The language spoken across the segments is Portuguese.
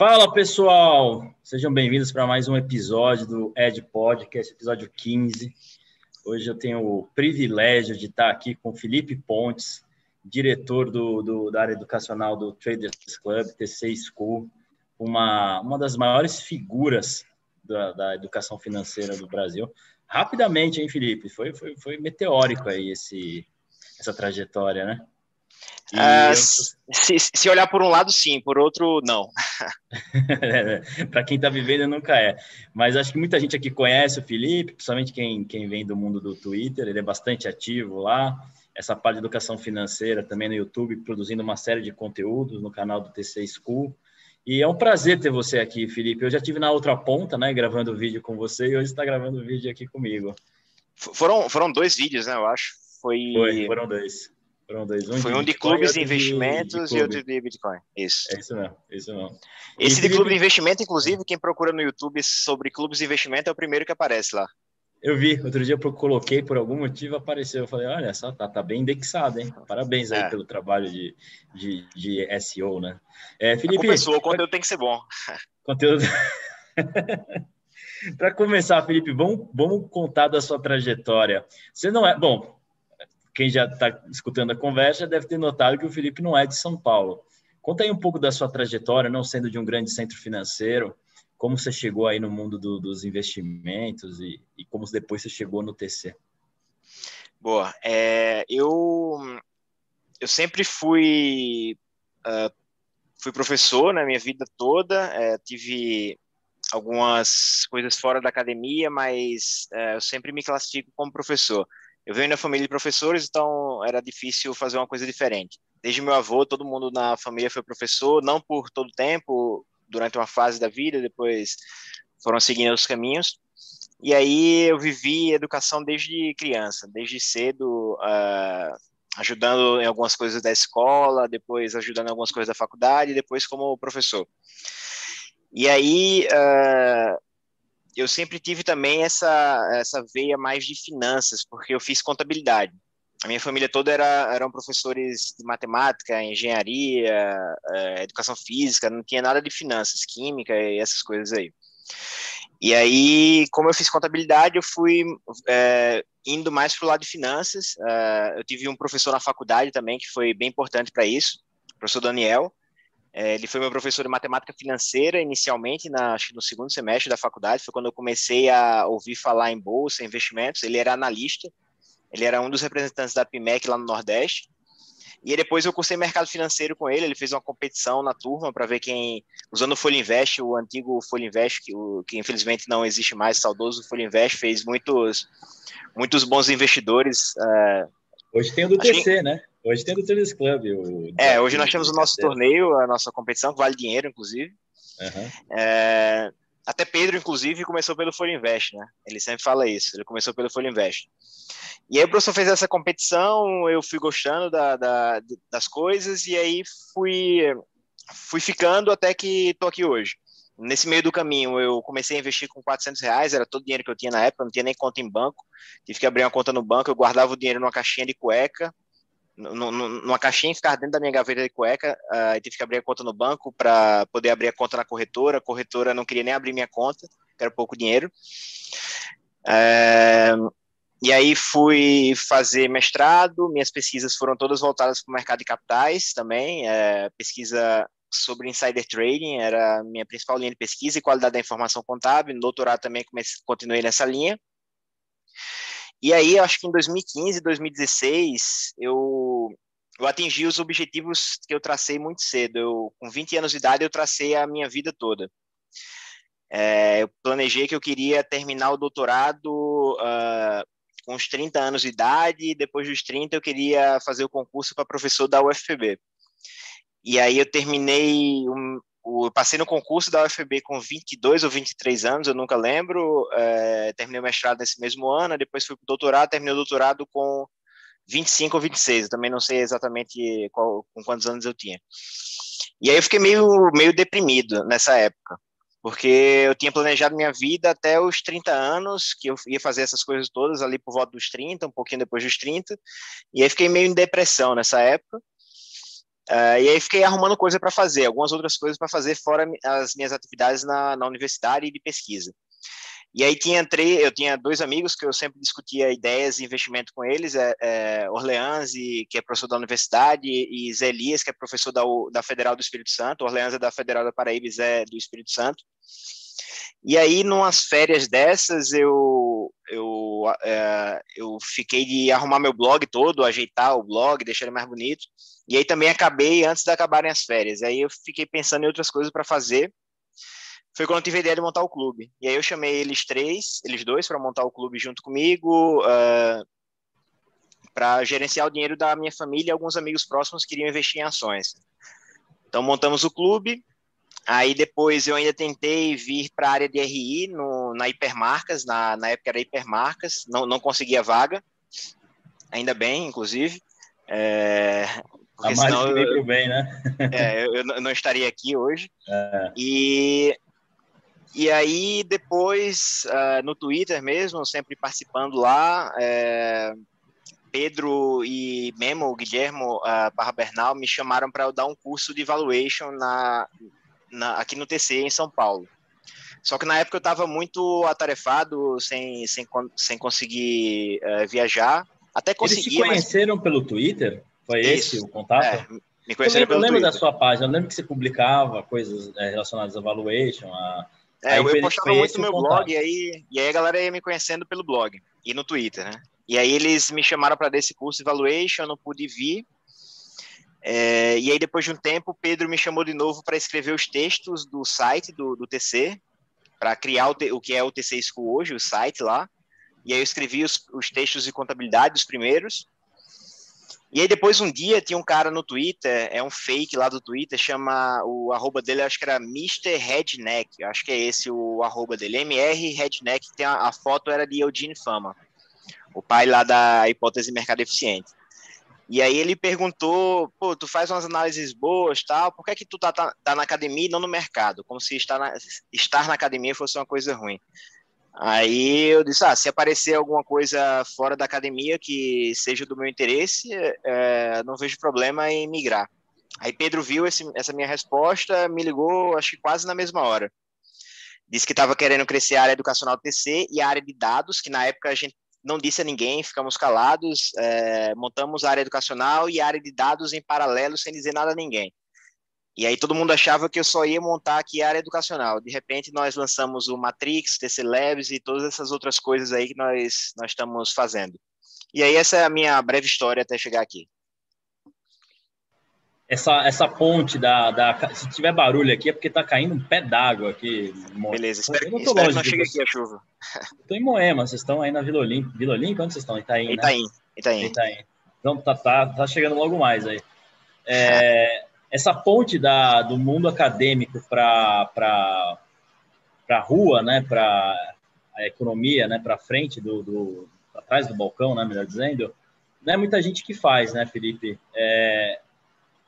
Fala pessoal, sejam bem-vindos para mais um episódio do Ed Podcast, episódio 15. Hoje eu tenho o privilégio de estar aqui com Felipe Pontes, diretor do, do da área educacional do Traders Club, TC School, uma, uma das maiores figuras da, da educação financeira do Brasil. Rapidamente, hein, Felipe? Foi, foi, foi meteórico aí esse, essa trajetória, né? Eu... se, se, olhar por um lado, sim, por outro, não. Para quem está vivendo, nunca é. Mas acho que muita gente aqui conhece o Felipe, principalmente quem, quem vem do mundo do Twitter, ele é bastante ativo lá. Essa parte de educação financeira também no YouTube, produzindo uma série de conteúdos no canal do TC School. E é um prazer ter você aqui, Felipe. Eu já tive na outra ponta, né, gravando vídeo com você e hoje está gravando vídeo aqui comigo. Foram, foram dois vídeos, né, eu acho. Foi... Foi, foram dois. Foram dois. Um Foi um de clubes de investimentos de, de e outro de Bitcoin. Isso. É isso mesmo, é isso mesmo. Esse e de clube de investimento, inclusive, quem procura no YouTube sobre clubes de investimento é o primeiro que aparece lá. Eu vi, outro dia eu coloquei, por algum motivo apareceu. Eu falei, olha só, tá, tá bem indexado, hein? Parabéns aí é. pelo trabalho de, de, de SEO, né? É, Felipe. Começou, o conteúdo tem que ser bom. Conteúdo. Para começar, Felipe, vamos, vamos contar da sua trajetória. Você não é. Bom, quem já está escutando a conversa deve ter notado que o Felipe não é de São Paulo. Conta aí um pouco da sua trajetória, não sendo de um grande centro financeiro, como você chegou aí no mundo do, dos investimentos e, e, como depois você chegou no TC. Boa, é, eu eu sempre fui uh, fui professor na minha vida toda, é, tive algumas coisas fora da academia, mas é, eu sempre me classifico como professor. Eu venho da família de professores, então era difícil fazer uma coisa diferente. Desde meu avô, todo mundo na família foi professor, não por todo tempo, durante uma fase da vida, depois foram seguindo os caminhos. E aí eu vivi educação desde criança, desde cedo, uh, ajudando em algumas coisas da escola, depois ajudando em algumas coisas da faculdade, depois como professor. E aí uh, eu sempre tive também essa, essa veia mais de finanças, porque eu fiz contabilidade. A minha família toda era, eram professores de matemática, engenharia, é, educação física, não tinha nada de finanças, química e essas coisas aí. E aí, como eu fiz contabilidade, eu fui é, indo mais para o lado de finanças. É, eu tive um professor na faculdade também que foi bem importante para isso, o professor Daniel. É, ele foi meu professor de matemática financeira inicialmente, na, acho que no segundo semestre da faculdade, foi quando eu comecei a ouvir falar em bolsa, investimentos. Ele era analista, ele era um dos representantes da PIMEC lá no Nordeste. E depois eu cursei mercado financeiro com ele, ele fez uma competição na turma para ver quem, usando o Folha Invest, o antigo Folha Invest, que, o, que infelizmente não existe mais, saudoso Folha Invest, fez muitos, muitos bons investidores. Uh, Hoje tem o do TC, que... né? Hoje tem do Tênis Club. O... É, hoje nós temos o nosso torneio, a nossa competição, que vale dinheiro, inclusive. Uhum. É, até Pedro, inclusive, começou pelo Folha Invest, né? Ele sempre fala isso, ele começou pelo Folha Invest. E aí o professor fez essa competição, eu fui gostando da, da, das coisas, e aí fui, fui ficando até que estou aqui hoje. Nesse meio do caminho, eu comecei a investir com 400 reais, era todo o dinheiro que eu tinha na época, não tinha nem conta em banco, tive que abrir uma conta no banco, eu guardava o dinheiro numa caixinha de cueca, numa caixinha que ficava dentro da minha gaveta de cueca, uh, tive que abrir a conta no banco para poder abrir a conta na corretora. A corretora não queria nem abrir minha conta, era pouco dinheiro. Uh, e aí fui fazer mestrado, minhas pesquisas foram todas voltadas para o mercado de capitais também, uh, pesquisa sobre insider trading era minha principal linha de pesquisa e qualidade da informação contábil. No doutorado também comecei, continuei nessa linha. E aí, acho que em 2015, 2016, eu, eu atingi os objetivos que eu tracei muito cedo. Eu, com 20 anos de idade, eu tracei a minha vida toda. É, eu planejei que eu queria terminar o doutorado uh, com os 30 anos de idade, e depois dos 30 eu queria fazer o concurso para professor da UFPB. E aí eu terminei o, passei no concurso da UFB com 22 ou 23 anos, eu nunca lembro. É, terminei o mestrado nesse mesmo ano, depois fui para o doutorado, terminei o doutorado com 25 ou 26, eu também não sei exatamente qual, com quantos anos eu tinha. E aí eu fiquei meio, meio deprimido nessa época, porque eu tinha planejado minha vida até os 30 anos, que eu ia fazer essas coisas todas ali por volta dos 30, um pouquinho depois dos 30, e aí fiquei meio em depressão nessa época. Uh, e aí fiquei arrumando coisa para fazer, algumas outras coisas para fazer fora as minhas atividades na, na universidade e de pesquisa. E aí tinha três, eu tinha dois amigos que eu sempre discutia ideias e investimento com eles, é, é Orleans, que é professor da universidade, e Zé Elias, que é professor da, da Federal do Espírito Santo, Orleans é da Federal da Paraíba e Zé do Espírito Santo. E aí, numas férias dessas, eu, eu, é, eu fiquei de arrumar meu blog todo, ajeitar o blog, deixar ele mais bonito. E aí também acabei antes de acabarem as férias. Aí eu fiquei pensando em outras coisas para fazer foi quando eu tive a ideia de montar o clube. E aí eu chamei eles três, eles dois, para montar o clube junto comigo, uh, ah, para gerenciar o dinheiro da minha família alguns amigos próximos que queriam investir em ações. Então montamos o clube. Aí depois eu ainda tentei vir para a área de RI no, na Hipermarcas, na, na época era Hipermarcas, não, não conseguia vaga, ainda bem, inclusive. É, porque a senão eu, bem, né? é, eu, eu, não estaria aqui hoje. É. E e aí, depois, uh, no Twitter mesmo, sempre participando lá, é, Pedro e Memo, o Guilhermo uh, Barra Bernal, me chamaram para eu dar um curso de evaluation na, na, aqui no TC, em São Paulo. Só que na época eu estava muito atarefado, sem, sem, sem conseguir uh, viajar. Até consegui. Eles te conheceram mas... pelo Twitter? Foi Isso. esse o contato? É, me conheceram eu pelo lembro Twitter. da sua página, eu lembro que você publicava coisas é, relacionadas a evaluation, a é, eu postava muito no meu blog, e aí, e aí a galera ia me conhecendo pelo blog e no Twitter, né? E aí eles me chamaram para desse curso Evaluation, eu não pude vir. É, e aí depois de um tempo, o Pedro me chamou de novo para escrever os textos do site do, do TC, para criar o, o, que é o TC School hoje, o site lá. E aí eu escrevi os, os textos de contabilidade, os primeiros. E aí depois um dia tinha um cara no Twitter, é um fake lá do Twitter, chama o arroba dele, acho que era Mr. Redneck, acho que é esse o arroba dele, MR Redneck, tem a, a foto era de Eugene Fama, o pai lá da hipótese mercado eficiente. E aí ele perguntou, pô, tu faz umas análises boas, tal, por que que tu tá, tá, tá na academia e não no mercado? Como se estar na, estar na academia fosse uma coisa ruim. Aí eu disse, ah, se aparecer alguma coisa fora da academia que seja do meu interesse, é, não vejo problema em migrar. Aí Pedro viu esse, essa minha resposta, me ligou, acho que quase na mesma hora. Disse que estava querendo crescer a área educacional TC e a área de dados, que na época a gente não disse a ninguém, ficamos calados, é, montamos a área educacional e a área de dados em paralelo, sem dizer nada a ninguém. E aí todo mundo achava que eu só ia montar aqui a área educacional. De repente nós lançamos o Matrix, TC Labs e todas essas outras coisas aí que nós, nós estamos fazendo. E aí essa é a minha breve história até chegar aqui. Essa, essa ponte da, da. Se tiver barulho aqui é porque tá caindo um pé d'água aqui. Beleza, espero, eu não espero que não chegue aqui a chuva. Estou em Moema, vocês estão aí na Vila Olímpica. Vila onde vocês estão? Itaim, Itaim, né? Itaim. Itaim. Então tá, tá, tá chegando logo mais aí. É, essa ponte da, do mundo acadêmico para a rua, né, para a economia, né, para frente do, do para trás do balcão, né, melhor dizendo, não é muita gente que faz, né, Felipe? É,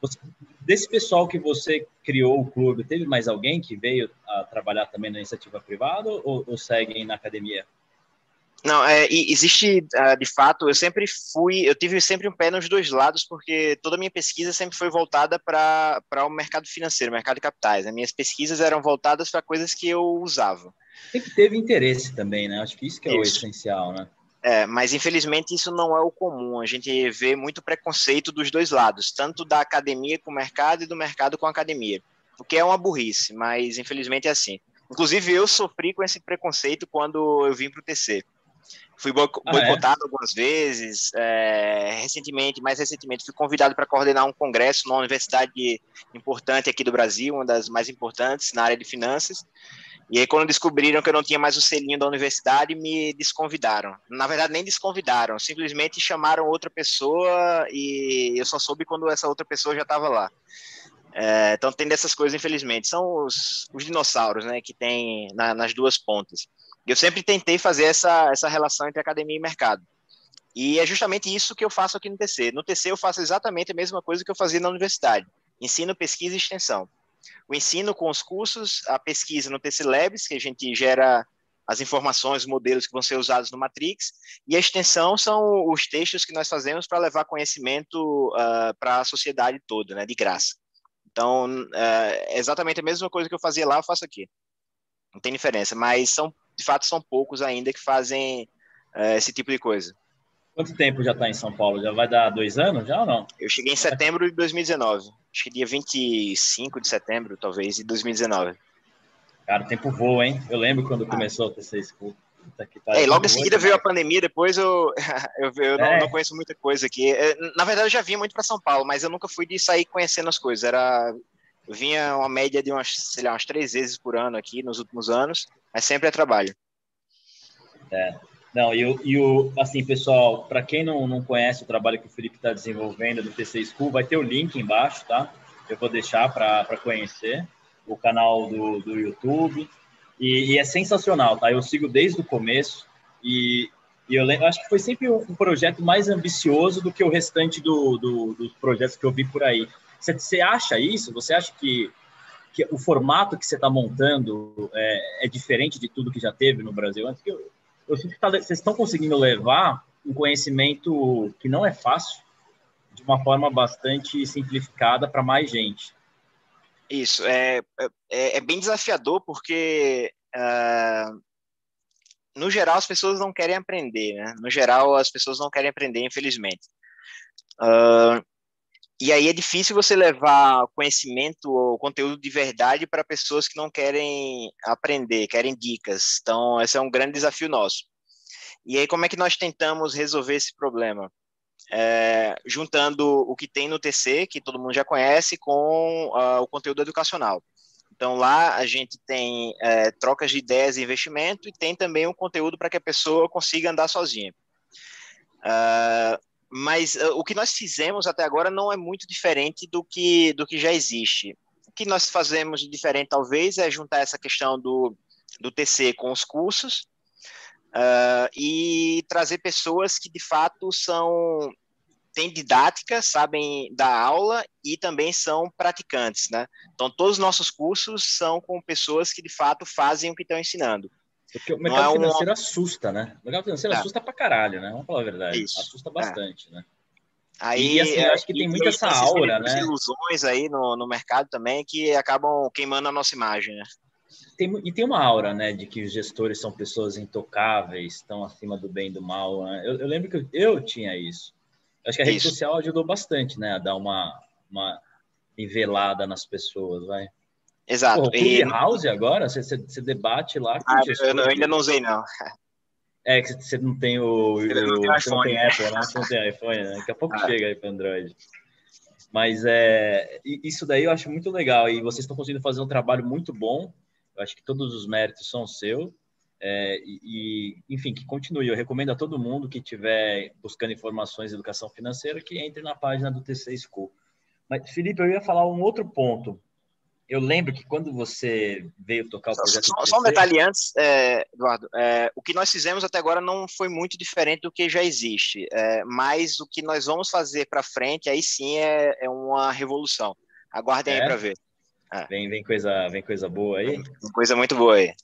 você, desse pessoal que você criou o clube, teve mais alguém que veio a trabalhar também na iniciativa privada ou, ou seguem na academia? Não, é, existe, ah, de fato, eu sempre fui, eu tive sempre um pé nos dois lados, porque toda a minha pesquisa sempre foi voltada para o mercado financeiro, mercado de capitais. As minhas pesquisas eram voltadas para coisas que eu usava. Sempre teve interesse também, né? Acho que isso que é isso. o essencial, né? É, mas infelizmente isso não é o comum. A gente vê muito preconceito dos dois lados, tanto da academia com o mercado e do mercado com a academia. O que é uma burrice, mas infelizmente é assim. Inclusive eu sofri com esse preconceito quando eu vim para o TC. Fui boicotado ah, é? algumas vezes. É, recentemente, mais recentemente, fui convidado para coordenar um congresso numa universidade importante aqui do Brasil, uma das mais importantes na área de finanças. E aí, quando descobriram que eu não tinha mais o selinho da universidade, me desconvidaram. Na verdade, nem desconvidaram, simplesmente chamaram outra pessoa e eu só soube quando essa outra pessoa já estava lá. É, então, tem dessas coisas, infelizmente. São os, os dinossauros, né, que tem na, nas duas pontas. Eu sempre tentei fazer essa, essa relação entre academia e mercado. E é justamente isso que eu faço aqui no TC. No TC eu faço exatamente a mesma coisa que eu fazia na universidade. Ensino, pesquisa e extensão. O ensino com os cursos, a pesquisa no TC Labs, que a gente gera as informações, os modelos que vão ser usados no Matrix, e a extensão são os textos que nós fazemos para levar conhecimento uh, para a sociedade toda, né, de graça. Então, uh, é exatamente a mesma coisa que eu fazia lá, eu faço aqui. Não tem diferença, mas são, de fato, são poucos ainda que fazem uh, esse tipo de coisa. Quanto tempo já está em São Paulo? Já vai dar dois anos já ou não? Eu cheguei em setembro de 2019. Acho que dia 25 de setembro, talvez, de 2019. Cara, o tempo voa, hein? Eu lembro quando começou a TC School. É, logo em seguida veio a pandemia, depois eu, eu, eu não, é. não, conheço muita coisa aqui. É, na verdade, eu já vinha muito para São Paulo, mas eu nunca fui de sair conhecendo as coisas. Era, vinha uma média de umas, sei lá, umas três vezes por ano aqui nos últimos anos, mas sempre é trabalho. É. Não, e o, e o assim, pessoal, para quem não, não conhece o trabalho que o Felipe está desenvolvendo do TC School, vai ter o link embaixo, tá? Eu vou deixar para conhecer o canal do, do YouTube. E, e, é sensacional, tá? Eu sigo desde o começo e, e eu, lembro, acho que foi sempre um, projeto mais ambicioso do que o restante do, do, dos projetos que eu vi por aí. Você, acha isso? Você acha que, que o formato que você está montando é, é, diferente de tudo que já teve no Brasil? Antes que eu, eu sinto que tá, vocês estão conseguindo levar um conhecimento que não é fácil de uma forma bastante simplificada para mais gente. Isso, é, é, é bem desafiador porque, uh, no geral, as pessoas não querem aprender, né? No geral, as pessoas não querem aprender, infelizmente. Uh, e aí é difícil você levar conhecimento ou conteúdo de verdade para pessoas que não querem aprender, querem dicas. Então, esse é um grande desafio nosso. E aí, como é que nós tentamos resolver esse problema? é, juntando o que tem no TC, que todo mundo já conhece, com uh, o conteúdo educacional. Então, lá a gente tem é, trocas de ideias e investimento e tem também um conteúdo para que a pessoa consiga andar sozinha. Uh, mas uh, o que nós fizemos até agora não é muito diferente do que, do que já existe. O que nós fazemos de diferente, talvez, é juntar essa questão do, do TC com os cursos, uh, e trazer pessoas que de fato são têm didática, sabem dar aula e também são praticantes, né? Então todos os nossos cursos são com pessoas que de fato fazem o que estão ensinando. Porque o mercado é financeiro um... assusta, né? O mercado financeiro é. assusta pra caralho, né? Vamos falar a verdade. Isso. Assusta é. bastante, né? Aí, e assim, eu acho que tem muita essa aura, né? ilusões aí no, no mercado também que acabam queimando a nossa imagem, né? tem, e tem uma aura, né, de que os gestores são pessoas intocáveis, estão acima do bem e do mal. Né? Eu, eu, lembro que eu, eu, tinha isso. Acho que a rede isso. social ajudou bastante, né, a dar uma, uma nivelada nas pessoas, vai. Exato. O e... House agora, você, você, debate lá. Ah, eu, eu, ainda não usei, não. É que você não tem o. Você não tem, você não tem Apple, né? Você não tem iPhone, né? Daqui a pouco ah. chega aí para Android. Mas é, isso daí eu acho muito legal. E vocês estão conseguindo fazer um trabalho muito bom eu acho que todos os méritos são seu. É, e, enfim, que continue. Eu recomendo a todo mundo que estiver buscando informações de educação financeira que entre na página do TC School. Mas, Felipe, eu ia falar um outro ponto. Eu lembro que quando você veio tocar o projeto. Só, só um detalhe antes, é, Eduardo. É, o que nós fizemos até agora não foi muito diferente do que já existe, é, mas o que nós vamos fazer para frente, aí sim é, é uma revolução. Aguardem aí é? para ver. Ah. Vem, vem, coisa, vem coisa boa aí? Coisa muito boa aí.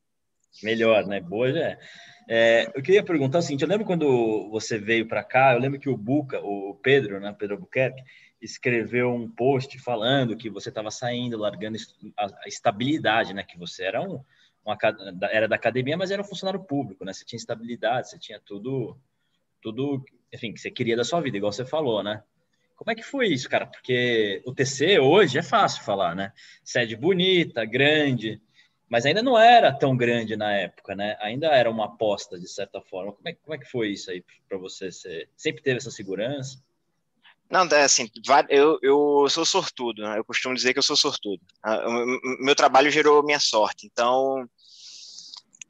Melhor, né? Boa já é. é. Eu queria perguntar o seguinte: eu lembro quando você veio para cá, eu lembro que o Buca, o Pedro, né, Pedro Albuquerque, escreveu um post falando que você estava saindo, largando a estabilidade, né? Que você era um, uma, era da academia, mas era um funcionário público, né? Você tinha estabilidade, você tinha tudo, tudo, enfim, que você queria da sua vida, igual você falou, né? Como é que foi isso, cara? Porque o TC hoje é fácil falar, né? Sede bonita, grande, mas ainda não era tão grande na época, né? Ainda era uma aposta, de certa forma. Como é, como é que foi isso aí para você? Você sempre teve essa segurança? Não, é assim, eu, eu sou sortudo, né? eu costumo dizer que eu sou sortudo. Ah, meu trabalho gerou minha sorte, então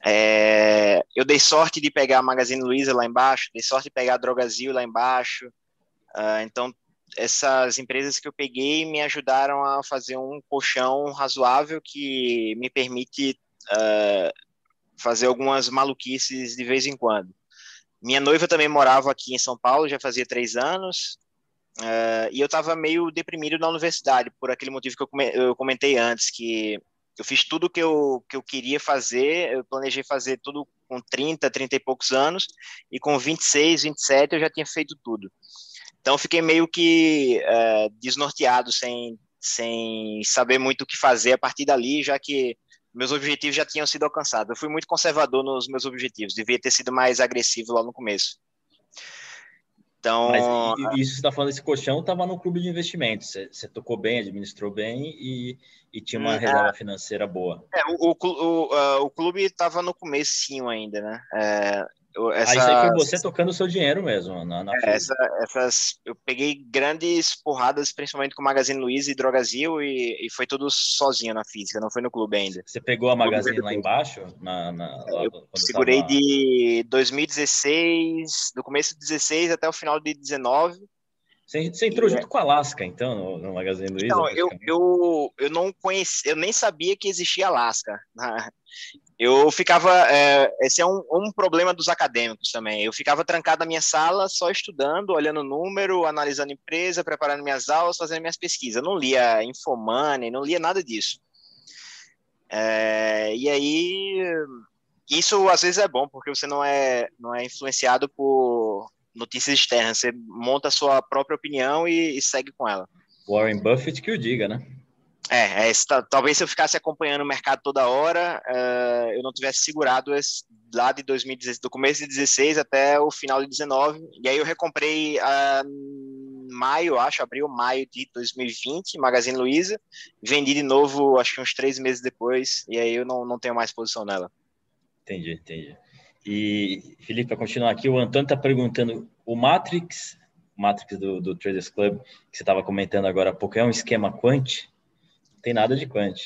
é, eu dei sorte de pegar a Magazine Luiza lá embaixo, dei sorte de pegar a Drogazil lá embaixo, uh, então essas empresas que eu peguei me ajudaram a fazer um colchão razoável que me permite uh, fazer algumas maluquices de vez em quando. Minha noiva também morava aqui em São Paulo, já fazia três anos, uh, e eu estava meio deprimido na universidade, por aquele motivo que eu comentei antes, que eu fiz tudo que eu, que eu queria fazer, eu planejei fazer tudo com 30, 30 e poucos anos, e com 26, 27 eu já tinha feito tudo. Então fiquei meio que é, desnorteado, sem, sem saber muito o que fazer a partir dali, já que meus objetivos já tinham sido alcançados. Eu fui muito conservador nos meus objetivos, devia ter sido mais agressivo lá no começo. Então, Mas isso você está falando, esse colchão estava no clube de investimentos. Você, você, tocou bem, administrou bem e, e tinha uma hum, reserva financeira boa. É, o, o, o, uh, o clube estava no comecinho ainda, né? É, essa, aí, isso aí foi você tocando o seu dinheiro mesmo na, na é, essa, essas, eu peguei grandes porradas, principalmente com o Magazine Luiza e Drogazil, e, e foi tudo sozinho na física, não foi no clube ainda. Você pegou a Magazine lá embaixo? Na, na, lá, eu segurei tava... de 2016, do começo de 16 até o final de 19, você, você entrou e, junto é. com a Alaska, então, no, no Magazine Luiza? Não, eu, eu, eu não conheci, eu nem sabia que existia Alaska. Eu ficava, é, esse é um, um problema dos acadêmicos também. Eu ficava trancado na minha sala, só estudando, olhando número, analisando empresa, preparando minhas aulas, fazendo minhas pesquisas. Eu não lia Infomoney, não lia nada disso. É, e aí, isso às vezes é bom, porque você não é, não é influenciado por notícias externas, você monta a sua própria opinião e, e segue com ela. Warren Buffett que o diga, né? É, é talvez se eu ficasse acompanhando o mercado toda hora, uh, eu não tivesse segurado esse, lá de 2016, do começo de 16 até o final de 19. E aí eu recomprei uh, maio, acho, abril, maio de 2020, Magazine Luiza. Vendi de novo, acho que uns três meses depois, e aí eu não, não tenho mais posição nela. Entendi, entendi. E, Felipe, para continuar aqui, o Antônio está perguntando: o Matrix, Matrix do, do Traders Club, que você estava comentando agora há pouco, é um esquema quant? Tem nada de quant.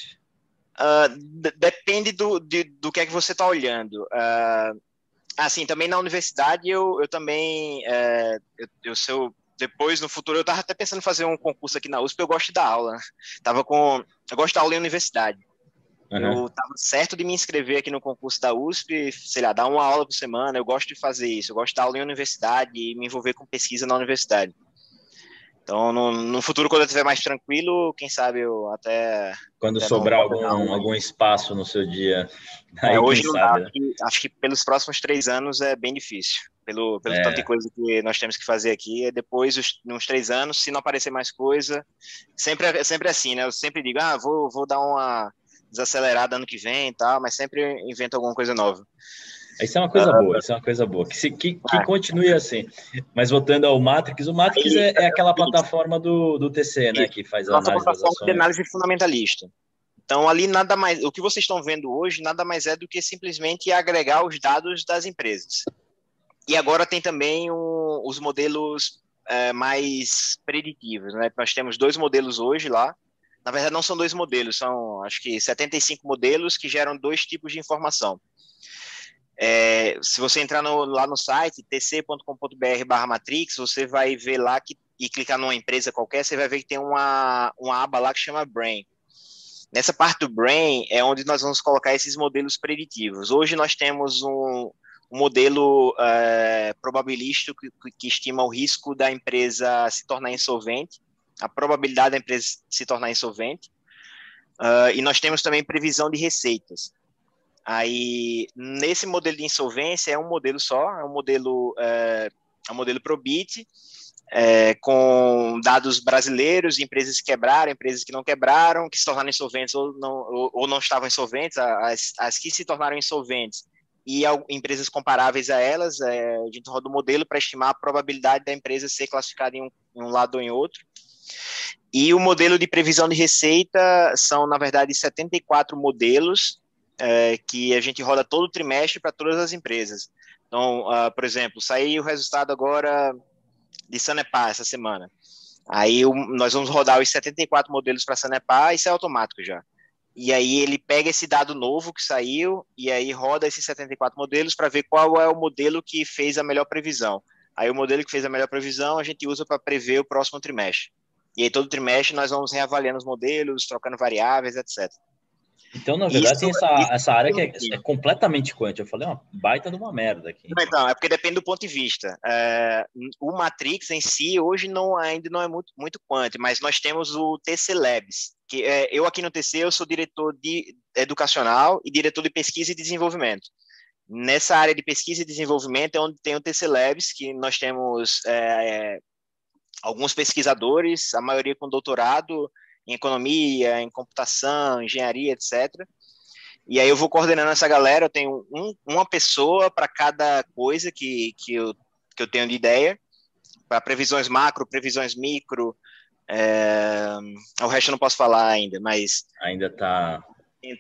Uh, depende do, de, do que é que você está olhando. Uh, assim, também na universidade eu, eu também uh, eu, eu sou depois no futuro eu estava até pensando em fazer um concurso aqui na USP. Eu gosto da aula. Tava com eu gosto da aula em universidade. Uhum. Eu estava certo de me inscrever aqui no concurso da USP, sei lá, dar uma aula por semana. Eu gosto de fazer isso. Eu gosto de dar aula em universidade e me envolver com pesquisa na universidade. Então, no, no futuro, quando eu estiver mais tranquilo, quem sabe eu até. Quando até sobrar algum, algum espaço no seu dia. É, hoje não sabe, dá. Né? Acho que pelos próximos três anos é bem difícil. Pelo, pelo é. tanto de coisa que nós temos que fazer aqui. É depois, uns três anos, se não aparecer mais coisa. Sempre, é, sempre assim, né? Eu sempre digo, ah, vou, vou dar uma desacelerada ano que vem e tal, mas sempre invento alguma coisa nova. Isso é uma coisa boa, isso é uma coisa boa. Que, se, que, que é. continue assim. Mas voltando ao Matrix, o Matrix é, é, aquela plataforma do, do TC, né? Que faz a análise das ações. de análise fundamentalista. Então, ali nada mais. O que vocês estão vendo hoje nada mais é do que simplesmente agregar os dados das empresas. E agora tem também os modelos é, mais preditivos, né? Nós temos dois modelos hoje lá. Na verdade, não são dois modelos, são acho que 75 modelos que geram dois tipos de informação. É, se você entrar no, lá no site tc.com.br matrix, você vai ver lá que, e clicar numa empresa qualquer, você vai ver que tem uma, uma aba lá que chama Brain. Nessa parte do Brain é onde nós vamos colocar esses modelos preditivos. Hoje nós temos um, um modelo é, probabilístico que, que estima o risco da empresa se tornar insolvente, a probabilidade da empresa se tornar insolvente, uh, e nós temos também previsão de receitas. Aí, nesse modelo de insolvência, é um modelo só, é um modelo, é, é um modelo Probit, é, com dados brasileiros, empresas que quebraram, empresas que não quebraram, que se tornaram insolventes ou não, ou, ou não estavam insolventes, as, as que se tornaram insolventes e empresas comparáveis a elas, é, a gente roda o modelo para estimar a probabilidade da empresa ser classificada em um, em um lado ou em outro. E o modelo de previsão de receita são, na verdade, 74 modelos é, que a gente roda todo trimestre para todas as empresas. Então, uh, por exemplo, saiu o resultado agora de Sanepar essa semana. Aí o, nós vamos rodar os 74 modelos para Sanepar, isso é automático já. E aí ele pega esse dado novo que saiu e aí roda esses 74 modelos para ver qual é o modelo que fez a melhor previsão. Aí o modelo que fez a melhor previsão a gente usa para prever o próximo trimestre. E aí todo trimestre nós vamos reavaliando os modelos, trocando variáveis, etc. Então, na verdade, isso, tem essa, essa área que é, é, completamente quant. Eu falei, uma baita de uma merda aqui. Então, é porque depende do ponto de vista. É, o Matrix em si, hoje, não, ainda não é muito, muito quant, mas nós temos o TC Labs, que é, eu aqui no TC, eu sou diretor de educacional e diretor de pesquisa e desenvolvimento. Nessa área de pesquisa e desenvolvimento é onde tem o TC Labs, que nós temos é, alguns pesquisadores, a maioria com doutorado em economia, em computação, engenharia, etc. E aí eu vou coordenando essa galera, eu tenho um, uma pessoa para cada coisa que, que, eu, que eu tenho de ideia, para previsões macro, previsões micro, é, o resto eu não posso falar ainda, mas... Ainda está...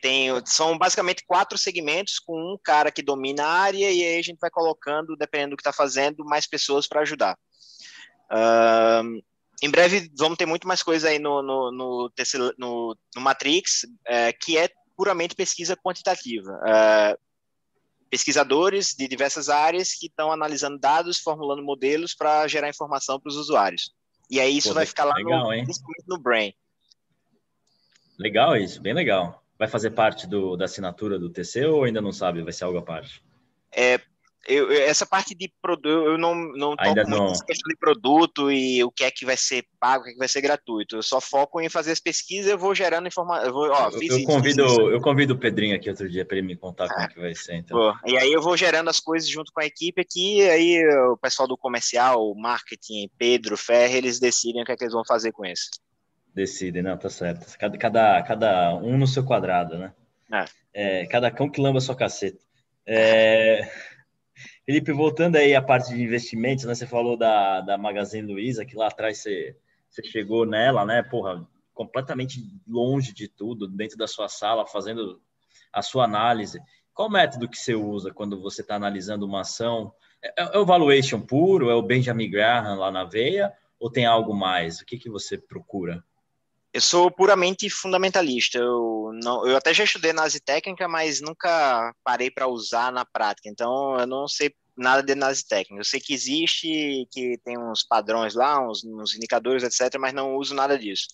Tem, são basicamente quatro segmentos com um cara que domina a área e aí a gente vai colocando, dependendo do que está fazendo, mais pessoas para ajudar. Uh, em breve vamos ter muito mais coisa aí no, no, no, no, no Matrix, é, que é puramente pesquisa quantitativa. Uh, pesquisadores de diversas áreas que estão analisando dados, formulando modelos para gerar informação para os usuários. E aí isso Pô, vai ficar lá legal, no, no Brain. Legal isso, bem legal. Vai fazer parte do, da assinatura do TC ou ainda não sabe? Vai ser algo à parte? É, eu, essa parte de produto, eu não, não Ainda não. nessa questão de produto e o que é que vai ser pago, o que é que vai ser gratuito. Eu só foco em fazer as pesquisas, eu vou gerando informação. Eu, vou, ó, eu, eu convido, eu convido o Pedrinho aqui outro dia para ele me contar ah, como é que vai ser. Então. E aí eu vou gerando as coisas junto com a equipe aqui, aí o pessoal do comercial, marketing, Pedro, Ferre, eles decidem o que é que eles vão fazer com isso. Decidem, não, tá certo. Cada, cada, cada um no seu quadrado, né? É. É, cada cão que lamba sua caceta. É... Felipe, voltando aí à parte de investimentos, né? Você falou da, da Magazine Luiza, que lá atrás você, você chegou nela, né? Porra, completamente longe de tudo, dentro da sua sala, fazendo a sua análise. Qual método que você usa quando você está analisando uma ação? É, é, o valuation puro? É o Benjamin Graham lá na veia? Ou tem algo mais? O que, que você procura? Eu sou puramente fundamentalista. Eu, não, eu até já estudei análise técnica, mas nunca parei para usar na prática. Então, eu não sei nada de análise técnica. Eu sei que existe, que tem uns padrões lá, uns, uns indicadores, etc., mas não uso nada disso.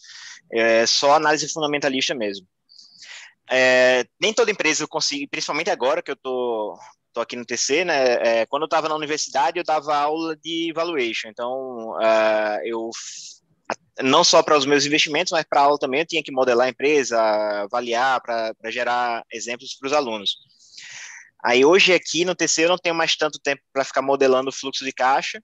É só análise fundamentalista mesmo. É, nem toda empresa eu consigo, principalmente agora que eu tô, tô aqui no TC, né? É, quando eu estava na universidade, eu dava aula de valuation. Então, uh, eu não só para os meus investimentos, mas para a aula também eu tinha que modelar a empresa, avaliar, para gerar exemplos para os alunos. Aí hoje aqui no TC eu não tenho mais tanto tempo para ficar modelando o fluxo de caixa,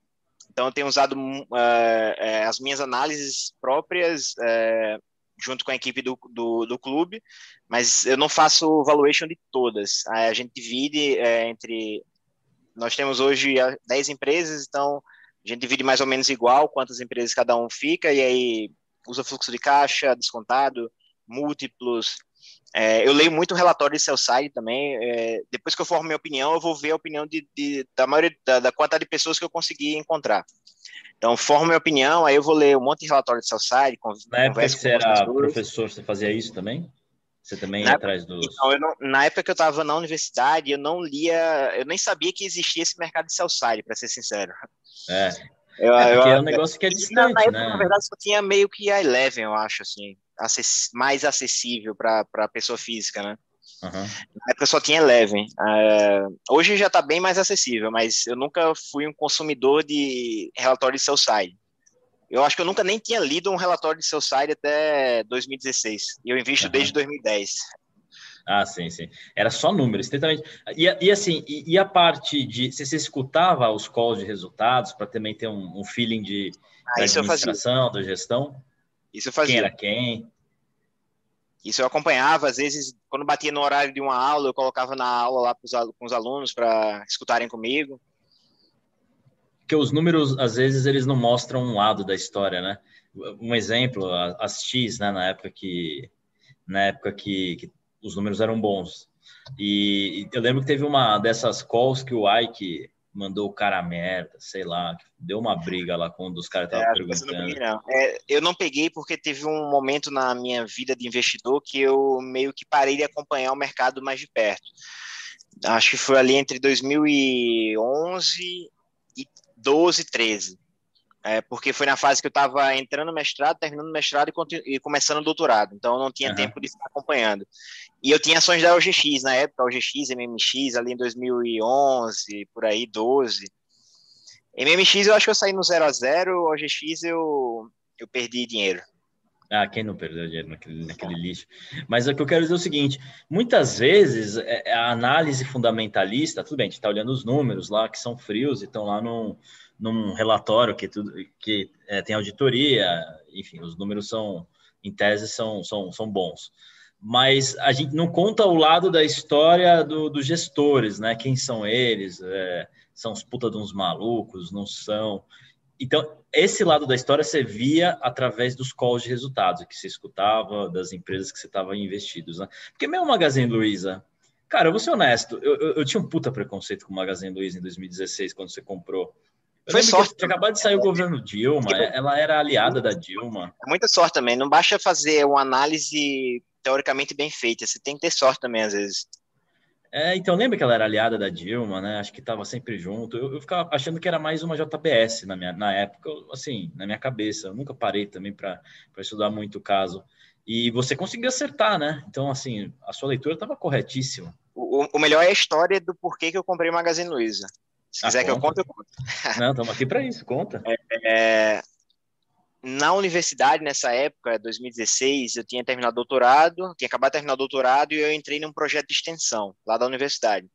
então eu tenho usado uh, uh, as minhas análises próprias uh, junto com a equipe do, do, do, clube, mas eu não faço valuation de todas. a gente divide entre. Nós temos hoje 10 empresas, então a gente divide mais ou menos igual quantas empresas cada um fica, e aí usa fluxo de caixa, descontado, múltiplos. É, eu leio muito relatório de sell-side também. É, depois que eu formo minha opinião, eu vou ver a opinião de, de da maioria da, da, quantidade de pessoas que eu consegui encontrar. Então, formo minha opinião, aí eu vou ler um monte de relatório de sell-side. Na época que você era professor, você fazia isso também? Você também ia atrás dos. Não, na época que eu estava na universidade, eu não lia, eu nem sabia que existia esse mercado de sell-side, para ser sincero. É. Eu, é eu, é um negócio que é distante, na, época, né? Na verdade, só tinha meio que a Eleven, eu acho, assim, acess, mais acessível para a pessoa física, né? Uhum. Na época só tinha Eleven. Uh, hoje já está bem mais acessível, mas eu nunca fui um consumidor de relatório de sell-side. Eu acho que eu nunca nem tinha lido um relatório de seu site até 2016. E eu invisto uhum. desde 2010. Ah, sim, sim. Era só números, estritamente. E, e assim, e, e, a parte de. Você, você escutava os calls de resultados para também ter um, um feeling de ah, administração, da gestão? Isso eu fazia. Quem era quem? Isso eu acompanhava, às vezes, quando batia no horário de uma aula, eu colocava na aula lá com os alunos para escutarem comigo que os números, às vezes, eles não mostram um lado da história, né? Um exemplo, as X, né, na época que, na época que, que os números eram bons. E eu lembro que teve uma dessas calls que o Ike mandou o cara merda, sei lá, deu uma briga lá quando os caras estavam é, perguntando. Não. É, eu não peguei porque teve um momento na minha vida de investidor que eu meio que parei de acompanhar o mercado mais de perto. Acho que foi ali entre 2011 12, 13. É, porque foi na fase que eu estava entrando no mestrado, terminando o mestrado e, e começando o doutorado. Então, eu não tinha uhum. tempo de estar acompanhando. E eu tinha ações da OGX na época, OGX, MMX, ali em 2011, por aí, 12. MMX eu acho que eu saí no 0 a 0 OGX eu, eu perdi dinheiro. Ah, quem não perdeu dinheiro naquele, naquele lixo? Mas o que eu quero dizer é o seguinte: muitas vezes é, é, a análise fundamentalista, tudo bem, a gente está olhando os números lá que são frios e estão lá num, num relatório que, tudo, que é, tem auditoria, enfim, os números são, em tese, são, são, são bons. Mas a gente não conta o lado da história do, dos gestores, né? Quem são eles? É, são os puta de uns malucos? Não são? Então, esse lado da história você via através dos calls de resultados que você escutava das empresas que você estava investidos, né? Porque mesmo o Magazine Luiza, cara, eu vou ser honesto, eu, eu, eu tinha um puta preconceito com o Magazine Luiza em 2016, quando você comprou. Eu Foi sorte. Tinha acabado de sair o governo Dilma, ela era aliada da Dilma. É muita sorte também, não basta fazer uma análise teoricamente bem feita, você tem que ter sorte também às vezes. É, então lembra que ela era aliada da Dilma, né? Acho que estava sempre junto. Eu, eu, ficava achando que era mais uma JBS na minha na época, assim, na minha cabeça. Eu nunca parei também para estudar muito o caso. E você conseguiu acertar, né? Então, assim, a sua leitura estava corretíssima. O, o, melhor é a história do porquê que eu comprei o Magazine Luiza. Se ah, quiser conta. que eu conte, eu conto. Não, estamos aqui para isso, conta. É, é, na universidade, nessa época, 2016, eu tinha terminado doutorado, tinha acabado de terminar doutorado e eu entrei num projeto de extensão lá da universidade,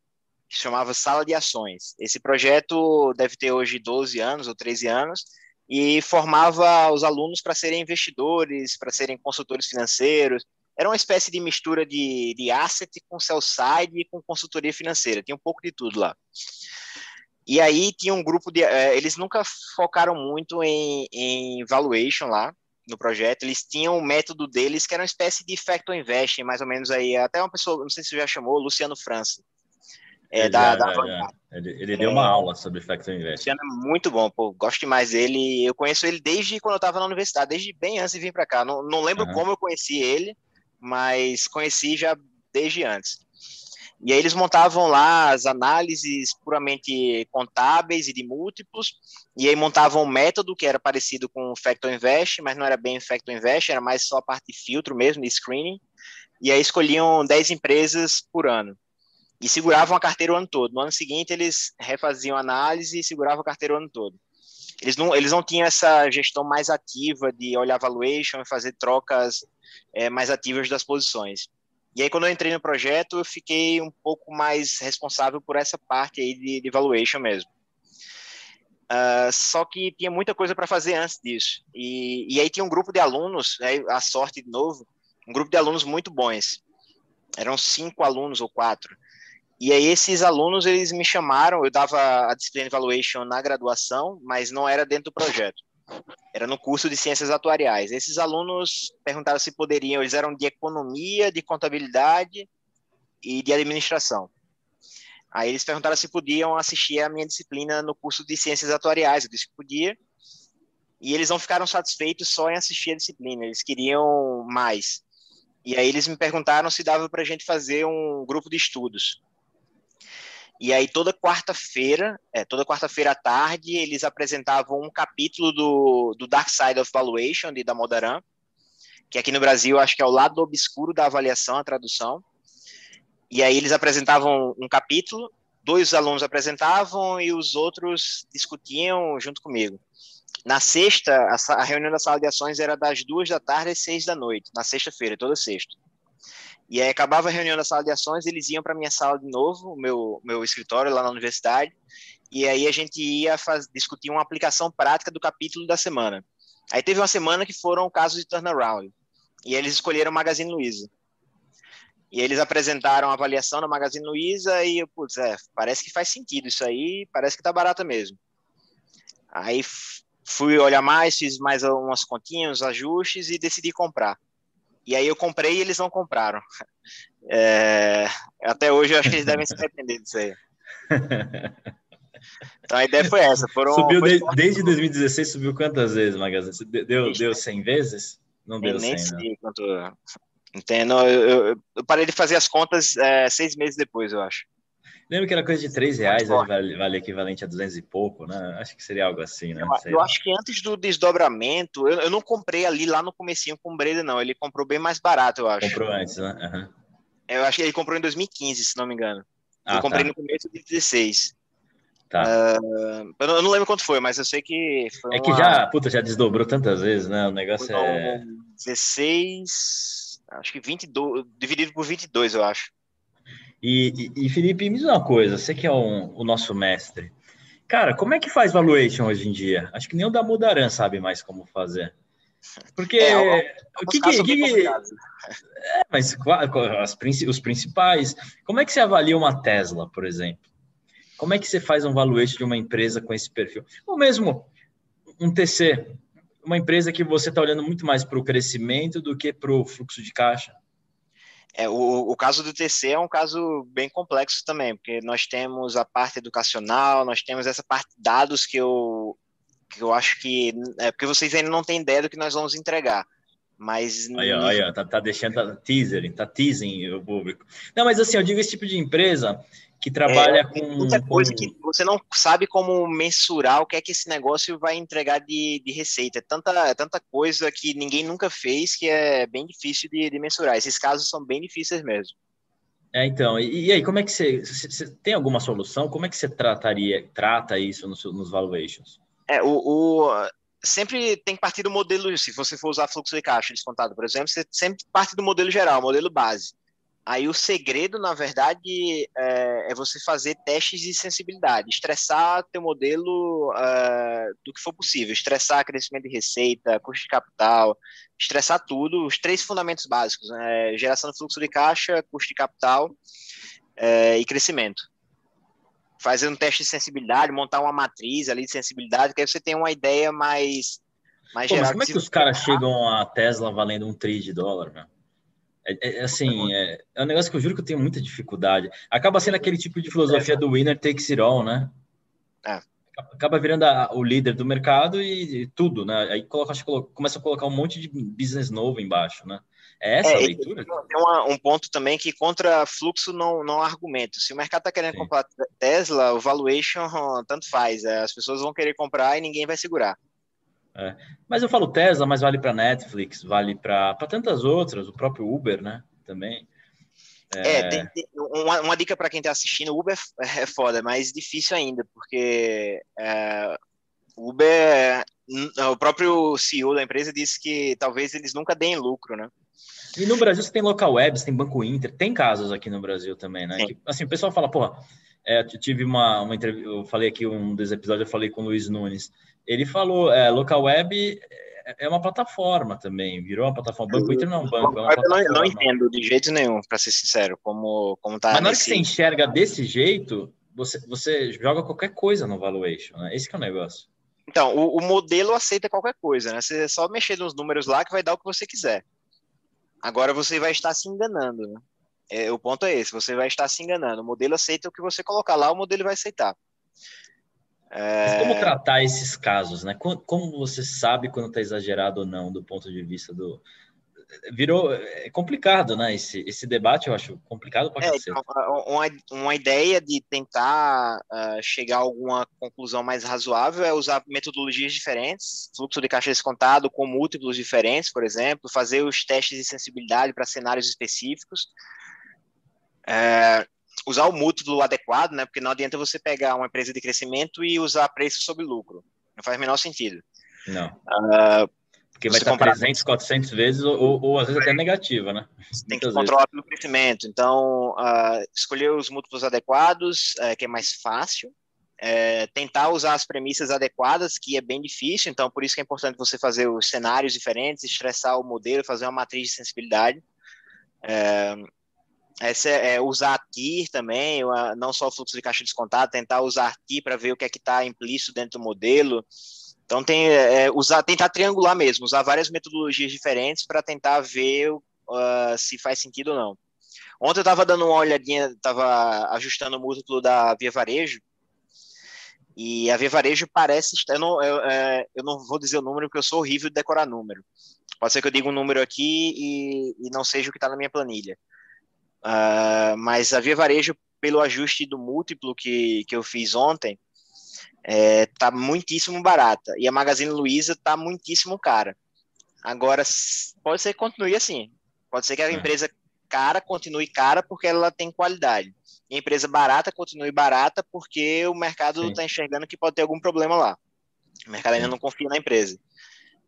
que chamava Sala de Ações. Esse projeto deve ter hoje 12 anos ou 13 anos e formava os alunos para serem investidores, para serem consultores financeiros. Era uma espécie de mistura de, de asset com sell-side e com consultoria financeira, tinha um pouco de tudo lá. E aí tinha um grupo de. É, eles nunca focaram muito em, em valuation lá no projeto. Eles tinham o método deles, que era uma espécie de factor investing, mais ou menos aí. Até uma pessoa, não sei se você já chamou, Luciano França. É, da, já, da... Já. Ele, ele, deu uma é, aula sobre Factor. Luciano é muito bom, pô, gosto demais dele. Eu conheço ele desde quando eu estava na universidade, desde bem antes de vir para cá. Não, não lembro uhum. como eu conheci ele, mas conheci já desde antes. E aí eles montavam lá as análises puramente contábeis e de múltiplos, e aí montavam um método que era parecido com o Factor Invest, mas não era bem Factor Invest, era mais só a parte de filtro mesmo, de screening, e aí escolhiam 10 empresas por ano. E seguravam a carteira o ano todo. No ano seguinte, eles refaziam a análise e seguravam a carteira o ano todo. Eles não, eles não tinham essa gestão mais ativa de olhar valuation e fazer trocas é, mais ativas das posições. E aí, quando eu entrei no projeto, eu fiquei um pouco mais responsável por essa parte aí de, de valuation mesmo. Uh, só que tinha muita coisa para fazer antes disso. E, e aí tinha um grupo de alunos, aí a sorte de novo, um grupo de alunos muito bons. Eram cinco alunos ou quatro. E aí esses alunos, eles me chamaram, eu dava a disciplina de valuation na graduação, mas não era dentro do projeto era no curso de ciências atuariais. Esses alunos perguntaram se poderiam, eles eram de economia, de contabilidade e de administração. Aí eles perguntaram se podiam assistir a minha disciplina no curso de ciências atuariais. Eu disse que podia. E eles não ficaram satisfeitos só em assistir a disciplina, eles queriam mais. E aí eles me perguntaram se dava para a gente fazer um grupo de estudos. E aí toda quarta-feira, é, toda quarta-feira à tarde, eles apresentavam um capítulo do, do Dark Side of Valuation, de Damodaran, que aqui no Brasil acho que é o lado obscuro da avaliação, a tradução. E aí eles apresentavam um capítulo, dois alunos apresentavam e os outros discutiam junto comigo. Na sexta, a, a reunião da sala de ações era das duas da tarde às seis da noite, na sexta-feira, toda sexta. E aí acabava a reunião da sala de ações, eles iam para minha sala de novo, o meu, meu escritório lá na universidade, e aí a gente ia faz, discutir uma aplicação prática do capítulo da semana. Aí teve uma semana que foram casos de turnaround, e eles escolheram o Magazine Luiza. E eles apresentaram a avaliação na Magazine Luiza e putz, é, parece que faz sentido isso aí, parece que tá barata mesmo. Aí fui olhar mais, fiz mais umas continhas, uns ajustes e decidi comprar. E aí eu comprei e eles não compraram. É, até hoje eu acho que eles devem se arrepender disso aí. Então a ideia foi essa. Foram, subiu foi... de, desde 2016, subiu quantas vezes, Magazine? Deu, deu 100 vezes? Não deu nem 100, sei quanto. Entendo. Eu, eu, eu, parei de fazer as contas é, seis meses depois, eu acho. Lembro que era coisa de 3 reais, vale, vale equivalente a 200 e pouco, né? Acho que seria algo assim, né? Eu, eu acho que antes do desdobramento, eu, eu, não comprei ali lá no comecinho com o Breda, não. Ele comprou bem mais barato, eu acho. Comprou antes, né? Uhum. Eu acho que ele comprou em 2015, se não me engano. Ah, eu comprei tá. no começo de 16. Tá. Uh, eu, não, lembro quanto foi, mas eu sei que foi É que já, puta, já desdobrou tantas vezes, né? O negócio foi é... 16, acho que 22, dividido por 22, eu acho. E, e, e Felipe, me diz uma coisa, você que é um, o nosso mestre. Cara, como é que faz valuation hoje em dia? Acho que nem o da Mudaran sabe mais como fazer. Porque é, o que, que, que é, mas as, os principais, como é que você avalia uma Tesla, por exemplo? Como é que você faz um valuation de uma empresa com esse perfil? Ou mesmo um TC, uma empresa que você está olhando muito mais para o crescimento do que para o fluxo de caixa? É, o, o caso do TC é um caso bem complexo também, porque nós temos a parte educacional, nós temos essa parte de dados que eu, que eu acho que. É porque vocês ainda não têm ideia do que nós vamos entregar. Mas. Olha, olha, tá, tá deixando tá teaser, tá teasing o público. Não, mas assim, eu digo esse tipo de empresa que trabalha é, com. Muita coisa com... que você não sabe como mensurar o que é que esse negócio vai entregar de, de receita. É tanta, é tanta coisa que ninguém nunca fez que é bem difícil de, de mensurar. Esses casos são bem difíceis mesmo. É, então, e, e aí, como é que você, você, tem alguma solução? Como é que você trataria, trata isso nos, nos valuations? É, o, o, sempre tem que partir do modelo, se você for usar fluxo de caixa descontado, por exemplo, você sempre parte do modelo geral, modelo base. Aí o segredo, na verdade, é, é, você fazer testes de sensibilidade, estressar teu modelo uh, do que for possível, estressar crescimento de receita, custo de capital, estressar tudo, os três fundamentos básicos, né? geração de fluxo de caixa, custo de capital uh, e crescimento. Fazer um teste de sensibilidade, montar uma matriz ali de sensibilidade, que aí você tem uma ideia mais, mais Pô, geral. Mas como é que os caras chegam a Tesla valendo um tri de dólar, meu? É, é, é, assim, é, é, um negócio que eu juro que eu tenho muita dificuldade. Acaba sendo aquele tipo de filosofia do winner takes it all, né? É. Acaba virando a, o líder do mercado e, e, tudo, né? Aí coloca, começa a colocar um monte de business novo embaixo, né? É essa é, a leitura? Tem uma, um ponto também que contra fluxo não, não há argumento. Se o mercado está querendo Sim. comprar Tesla, o valuation tanto faz. É, as pessoas vão querer comprar e ninguém vai segurar. É. Mas eu falo Tesla, mas vale para Netflix, vale para tantas outras, o próprio Uber, né? Também. É, é tem, tem uma, uma, dica para quem está assistindo: Uber é, é foda, mas difícil ainda, porque é, Uber, o próprio CEO da empresa disse que talvez eles nunca deem lucro, né? E no Brasil você tem local web, você tem Banco Inter, tem casos aqui no Brasil também, né? Que, assim, o pessoal fala, porra, é, eu tive uma, uma entrevista, eu falei aqui um dos episódios, eu falei com o Luiz Nunes. Ele falou, é, local web é uma plataforma também, virou uma plataforma. Banco Inter não é um banco, é uma plataforma. Eu não, entendo de jeito nenhum, para ser sincero, como, como tá. Mas na hora que você enxerga desse jeito, você, você joga qualquer coisa no valuation, né? Esse é o negócio. Então, o, o, modelo aceita qualquer coisa, né? Você é só mexer nos números lá que vai dar o que você quiser. Agora você vai estar se enganando, né? É, o ponto é esse, você vai estar se enganando. O modelo aceita o que você colocar lá, o modelo vai aceitar. É... como tratar esses casos, né? Como você sabe quando está exagerado ou não do ponto de vista do virou é complicado, né? Esse, esse debate eu acho complicado para é, então, uma, uma ideia de tentar uh, chegar a alguma conclusão mais razoável é usar metodologias diferentes, fluxo de caixa descontado com múltiplos diferentes, por exemplo, fazer os testes de sensibilidade para cenários específicos. É, usar o múltiplo adequado, né? Porque não adianta você pegar uma empresa de crescimento e usar preço sobre lucro. Não faz o menor sentido. Não. Uh, porque vai estar comprar 300, 400 vezes ou, ou às vezes até negativa, né? Você tem que controlar pelo crescimento. Então, uh, escolher os múltiplos adequados, uh, que é mais fácil. É, tentar usar as premissas adequadas, que é bem difícil, então por isso que é importante você fazer os cenários diferentes, estressar o modelo, fazer uma matriz de sensibilidade. É, essa é, é, usar TIR também, não só o fluxo de caixa descontado, tentar usar TIR para ver o que é que está implícito dentro do modelo. Então tem é, usar, tentar triangular mesmo, usar várias metodologias diferentes para tentar ver uh, se faz sentido ou não. Ontem eu estava dando uma olhadinha, estava ajustando o múltiplo da Via Varejo, e a Via Varejo parece. Eu não, eu, é, eu não vou dizer o número porque eu sou horrível de decorar número. Pode ser que eu diga um número aqui e, e não seja o que está na minha planilha. Uh, mas a Via Varejo, pelo ajuste do múltiplo que, que eu fiz ontem, é, tá muitíssimo barata. E a Magazine Luiza tá muitíssimo cara. Agora, pode ser que continue assim. Pode ser que a é. empresa cara continue cara porque ela tem qualidade. E a empresa barata continue barata porque o mercado está enxergando que pode ter algum problema lá. O mercado ainda não confia na empresa.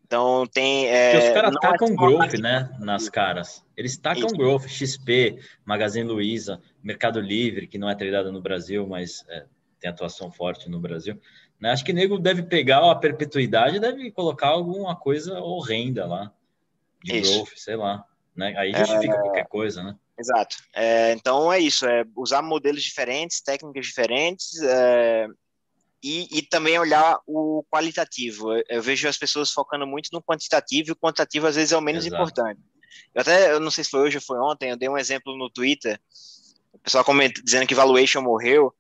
Então tem. É, os caras tacam é growth, né? Nas caras. Eles tacam Isso. growth, XP, Magazine Luiza, Mercado Livre, que não é tradado no Brasil, mas é, tem atuação forte no Brasil. Né? Acho que o nego deve pegar a perpetuidade deve colocar alguma coisa horrenda lá. De Isso. growth, sei lá. Né? Aí justifica é... qualquer coisa, né? Exato. É, então é isso, é usar modelos diferentes, técnicas diferentes, é, e, e, também olhar o qualitativo. Eu, eu, vejo as pessoas focando muito no quantitativo e o quantitativo às vezes é o menos Exato. importante. Eu até, eu não sei se foi hoje ou foi ontem, eu dei um exemplo no Twitter, o pessoal comenta, dizendo que valuation morreu,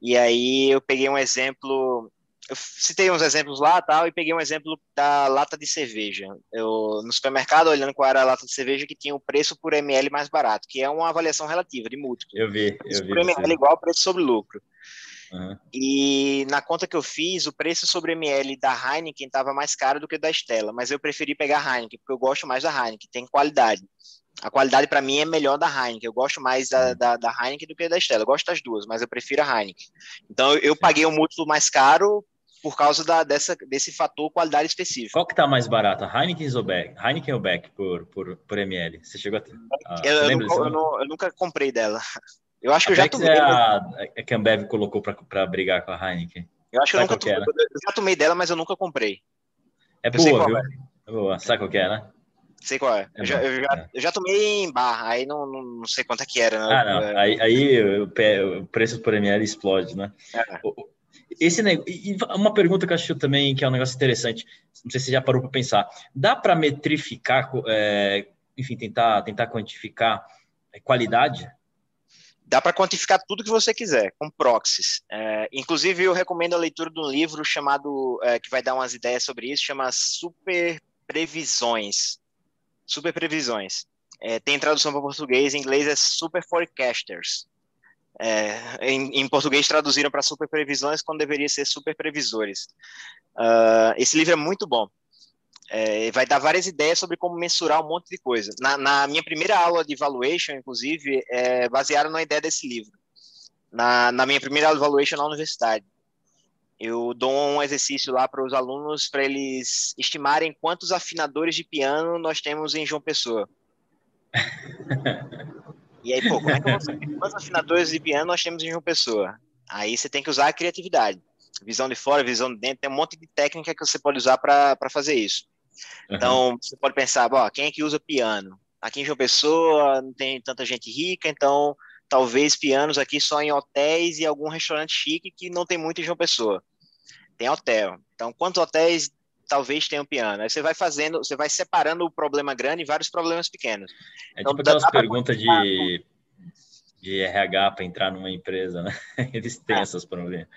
e aí eu peguei um exemplo, eu citei uns exemplos lá tal, e peguei um exemplo da lata de cerveja. Eu, no supermercado, olhando qual era a lata de cerveja que tinha o preço por ml mais barato, que é uma avaliação relativa de múltiplo. Eu vi, eu vi. Por ml igual ao preço sobre lucro. Uhum. E na conta que eu fiz, o preço sobre ml da Heineken estava mais caro do que da Stella, mas eu preferi pegar a Heineken, porque eu gosto mais da Heineken, tem qualidade. A qualidade para mim é melhor da Heineken. Eu gosto mais da, da, da, Heineken do que da Stella. Eu gosto das duas, mas eu prefiro a Heineken. Então eu paguei um múltiplo mais caro por causa da, dessa, desse fator qualidade específico. Qual que tá mais barata, Heineken ou Beck? Heineken ou Beck por, por, por ml? Você chegou a? Ah, eu, eu, eu, eu, nunca comprei dela. Eu acho que eu já tomei. É a, a que a Ambev colocou para brigar com a Heineken. Eu acho que Sabe eu nunca tomei. É, né? Eu já tomei dela, mas eu nunca comprei. É boa, viu? É. é boa. Sabe qual que é, né? Sei qual é. é eu, já, eu, já, é. eu, já, tomei em barra, aí não, não, não sei quanto é que era. Né? Ah, não. Aí, aí o, preço por ml explode, né? É. Esse e uma pergunta que eu acho também que é um negócio interessante, não sei se você já parou para pensar, dá para metrificar, é, enfim, tentar tentar quantificar qualidade dá para quantificar tudo que você quiser com proxies. É, inclusive, eu recomendo a leitura de um livro chamado, é, que vai dar umas ideias sobre isso, chama Super Previsões. Super Previsões. É, tem tradução para português, em inglês é Super Forecasters. É, em, em, português traduziram para super previsões quando deveria ser super previsores. Uh, esse livro é muito bom. É, vai dar várias ideias sobre como mensurar um monte de coisa. Na, na minha primeira aula de evaluation, inclusive, é baseada na ideia desse livro. Na, na minha primeira aula de evaluation na universidade, eu dou um exercício lá para os alunos para eles estimarem quantos afinadores de piano nós temos em João Pessoa. e aí, pô, como é que eu vou saber quantos afinadores de piano nós temos em João Pessoa? Aí você tem que usar a criatividade. Visão de fora, visão de dentro, tem um monte de técnica que você pode usar para fazer isso. Então, uhum. você pode pensar, bom, quem é que usa piano? Aqui em João Pessoa não tem tanta gente rica, então talvez pianos aqui só em hotéis e algum restaurante chique que não tem muito em João Pessoa. Tem hotel. Então, quantos hotéis talvez tenham piano? Aí você vai fazendo, você vai separando o problema grande em vários problemas pequenos. É então, tipo aquelas perguntas de, de RH para entrar numa empresa, né? Eles têm é. esses problemas.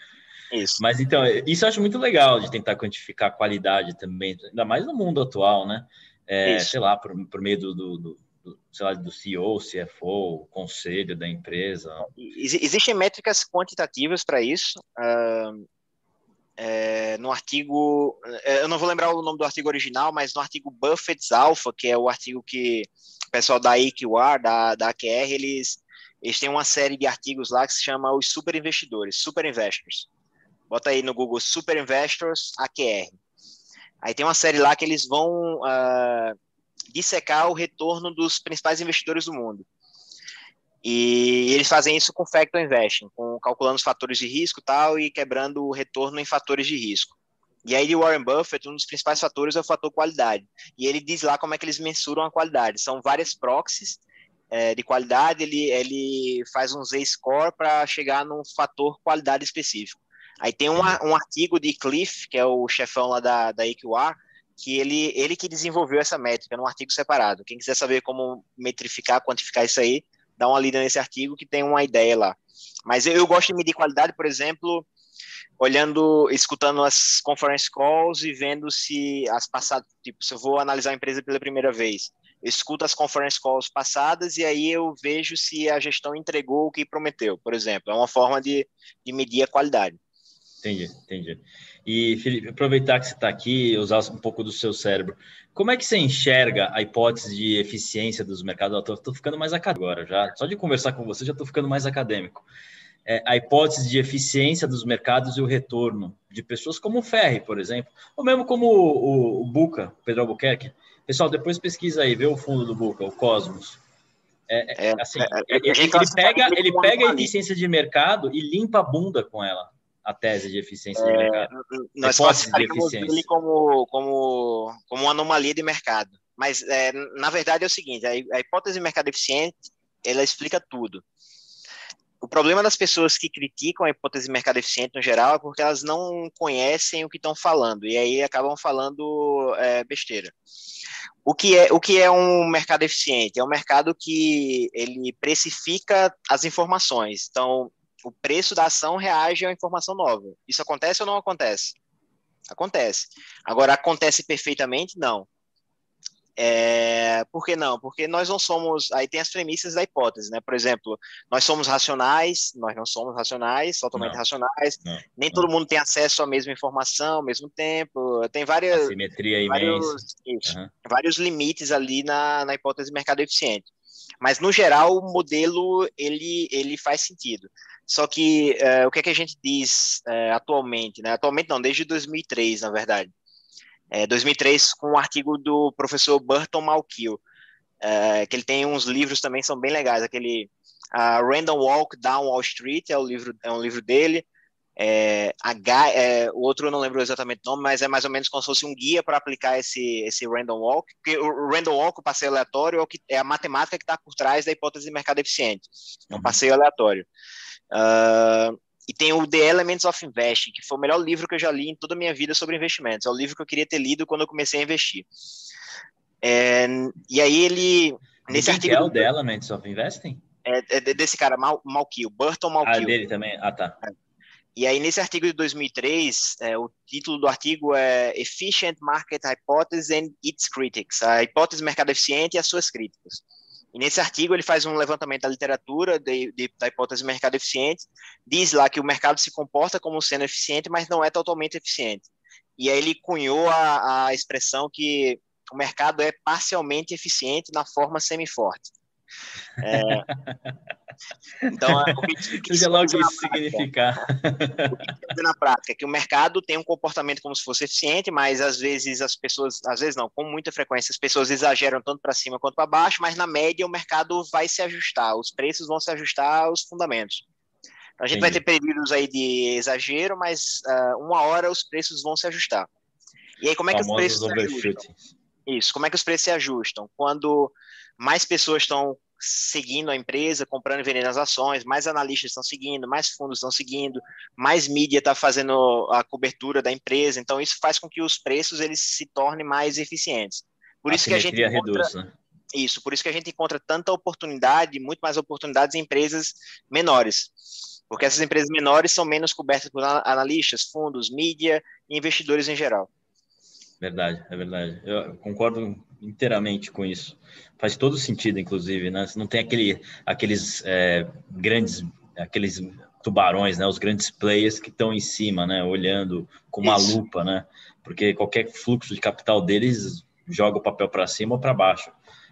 Isso. Mas então, isso eu acho muito legal de tentar quantificar a qualidade também, ainda mais no mundo atual, né? É, sei lá, por, por meio do, do, do, do, sei lá, do CEO, CFO, conselho da empresa. Existem métricas quantitativas para isso. Uh, é, no artigo, é, eu não vou lembrar o nome do artigo original, mas no artigo Buffett's Alpha, que é o artigo que o pessoal da AQR, da, da AQR, eles, eles têm uma série de artigos lá que se chama os super investidores, super investors. Bota aí no Google Super Investors AQR. Aí tem uma série lá que eles vão uh, dissecar o retorno dos principais investidores do mundo. E eles fazem isso com factor investing, com calculando os fatores de risco tal e quebrando o retorno em fatores de risco. E aí, o Warren Buffett, um dos principais fatores é o fator qualidade. E ele diz lá como é que eles mensuram a qualidade. São várias proxies é, de qualidade, ele, ele faz um Z-score para chegar num fator qualidade específico. Aí tem um, um artigo de Cliff, que é o chefão lá da, da EQR, que ele, ele que desenvolveu essa métrica num artigo separado. Quem quiser saber como metrificar, quantificar isso aí, dá uma lida nesse artigo que tem uma ideia lá. Mas eu, eu gosto de medir qualidade, por exemplo, olhando, escutando as conference calls e vendo se as passadas, tipo, se eu vou analisar a empresa pela primeira vez, eu escuto as conference calls passadas e aí eu vejo se a gestão entregou o que prometeu, por exemplo. É uma forma de, de medir a qualidade. Entendi, entendi. E, Felipe, aproveitar que você está aqui, usar um pouco do seu cérebro. Como é que você enxerga a hipótese de eficiência dos mercados? Estou ficando mais acadêmico agora, já. Só de conversar com você, já estou ficando mais acadêmico. É, a hipótese de eficiência dos mercados e o retorno de pessoas como o Ferri, por exemplo, ou mesmo como o, o, o Buca, Pedro Albuquerque. Pessoal, depois pesquisa aí, vê o fundo do Buca, o Cosmos. É, é, é assim, é, é, ele, ele pega, ele pega a eficiência de mercado e limpa a bunda com ela a tese de eficiência de mercado? Nós classificaríamos ele como, como, como uma anomalia de mercado. Mas, é, na verdade, é o seguinte, a, a hipótese de mercado eficiente, ela explica tudo. O problema das pessoas que criticam a hipótese de mercado eficiente no geral é porque elas não conhecem o que estão falando e aí acabam falando é, besteira. O que, é, o que é um mercado eficiente? É um mercado que ele precifica as informações. Então, o preço da ação reage a uma informação nova. Isso acontece ou não acontece? Acontece. Agora, acontece perfeitamente? Não. É, por que não? Porque nós não somos. Aí tem as premissas da hipótese, né? Por exemplo, nós somos racionais, nós não somos racionais, totalmente não, racionais. Não, nem não. todo mundo tem acesso à mesma informação ao mesmo tempo. Tem várias. Simetria vários, isso, uhum. vários limites ali na, na hipótese de mercado eficiente. Mas, no geral, o modelo ele, ele faz sentido. Só que uh, o que, é que a gente diz uh, atualmente, né? Atualmente não, desde 2003, na verdade. É, 2003 com um artigo do professor Burton Malkiel, uh, que ele tem uns livros também são bem legais, aquele uh, Random Walk Down Wall Street é o livro é um livro dele. É, H, é, o outro eu não lembro exatamente o nome, mas é mais ou menos como se fosse um guia para aplicar esse, esse random walk. Porque o random walk, o passeio aleatório, é, que, é a matemática que está por trás da hipótese de mercado eficiente. É um uhum. passeio aleatório. Uh, e tem o The Elements of Investing, que foi o melhor livro que eu já li em toda a minha vida sobre investimentos. É o livro que eu queria ter lido quando eu comecei a investir. É, e aí ele... Nesse artigo é o The Elements of Investing? É, é desse cara, Mal, Malkiel, Burton Malkiel. Ah, dele também? Ah, tá. É. E aí, nesse artigo de 2003, é, o título do artigo é Efficient Market Hypothesis and Its Critics, a hipótese mercado eficiente e as suas críticas. E nesse artigo ele faz um levantamento da literatura de, de, da hipótese de mercado eficiente, diz lá que o mercado se comporta como sendo eficiente, mas não é totalmente eficiente. E aí ele cunhou a, a expressão que o mercado é parcialmente eficiente na forma semi-forte. É... Então, é, o que, que Seja lá o que isso significar. O que na prática? Que o mercado tem um comportamento como se fosse eficiente, mas às vezes as pessoas, às vezes não, com muita frequência, as pessoas exageram tanto para cima quanto para baixo, mas na média o mercado vai se ajustar, os preços vão se ajustar aos fundamentos. Então, a gente vai ter períodos aí de exagero, mas uh, uma hora os preços vão se ajustar. E aí, como é que os preços se ajustam? Isso, como é que os preços se ajustam? Quando mais pessoas estão seguindo a empresa, comprando e vendendo as ações, mais analistas estão seguindo, mais fundos estão seguindo, mais mídia está fazendo a cobertura da empresa, então isso faz com que os preços eles se tornem mais eficientes. Por a isso que a gente encontra, reduz, né? isso, por isso que a gente encontra tanta oportunidade, muito mais oportunidades em empresas menores, porque essas empresas menores são menos cobertas por analistas, fundos, mídia e investidores em geral. Verdade, é verdade. Eu concordo inteiramente com isso. Faz todo sentido, inclusive, né? Você não tem aquele, aqueles é, grandes, aqueles tubarões, né? Os grandes players que estão em cima, né? Olhando com uma isso. lupa, né? Porque qualquer fluxo de capital deles joga o papel para cima ou para baixo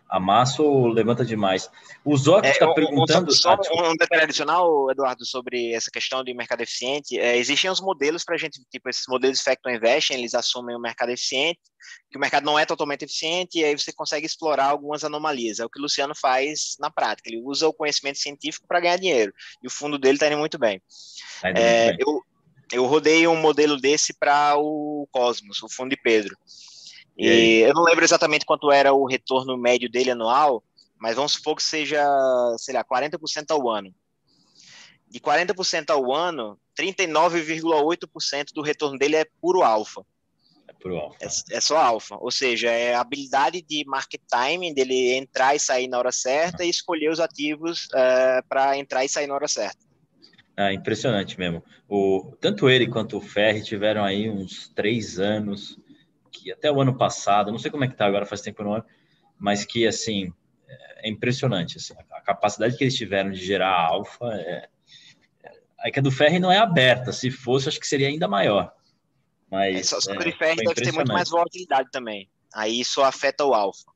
amassa ou levanta demais. O Zoc está é, perguntando. Só, ah, um detalhe adicional, Eduardo, sobre essa questão de mercado eficiente. É, existem os modelos para a gente, tipo, esses modelos de Factor Investing, eles assumem o mercado eficiente, que o mercado não é totalmente eficiente, e aí você consegue explorar algumas anomalias. É o que o Luciano faz na prática. Ele usa o conhecimento científico para ganhar dinheiro. E o fundo dele está indo muito bem. Tá indo é, muito bem. Eu, eu rodei um modelo desse para o Cosmos, o fundo de Pedro. E eu não lembro exatamente quanto era o retorno médio dele anual, mas vamos supor que seja, sei lá, 40% ao ano. De 40% ao ano, 39,8% do retorno dele é puro alfa. É puro alfa. É, é, só alfa. Ou seja, é a habilidade de market timing, dele entrar e sair na hora certa e escolher os ativos uh, é, para entrar e sair na hora certa. Ah, impressionante mesmo. O, tanto ele quanto o Ferri tiveram aí uns três anos que até o ano passado, não sei como é que tá agora, faz tempo não, mas que assim é impressionante assim, a capacidade que eles tiveram de gerar alfa é, Aí que a do Ferri não é aberta. Se fosse, acho que seria ainda maior. Mas, é, só, só é, que o de Ferri deve ter muito mais volatilidade também. Aí isso afeta o alfa.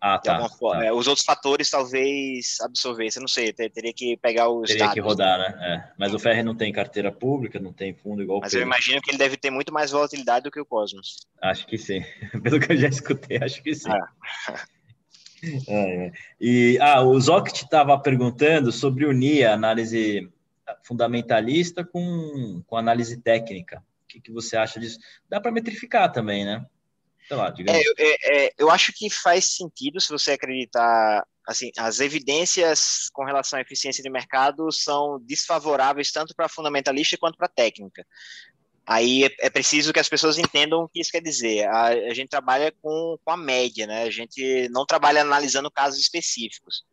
Ah, tá, tá. É, os outros fatores talvez absorvessem, não sei, teria que pegar os Teria dados, que rodar, né? É. Mas o Ferri não tem carteira pública, não tem fundo igual Mas eu imagino que ele deve ter muito mais volatilidade do que o Cosmos. Acho que sim. Pelo que eu já escutei, acho que sim. É. E ah, o Zoct estava perguntando sobre unir a análise fundamentalista com, com análise técnica. O que, que você acha disso? Dá para metrificar também, né? Sei lá, digamos. É, é, é, eu acho que faz sentido se você acreditar. Assim, as evidências com relação à eficiência de mercado são desfavoráveis tanto para fundamentalista quanto para técnica. Aí é, é, preciso que as pessoas entendam o que isso quer dizer. A, a gente trabalha com, com a média, né? A gente não trabalha analisando casos específicos.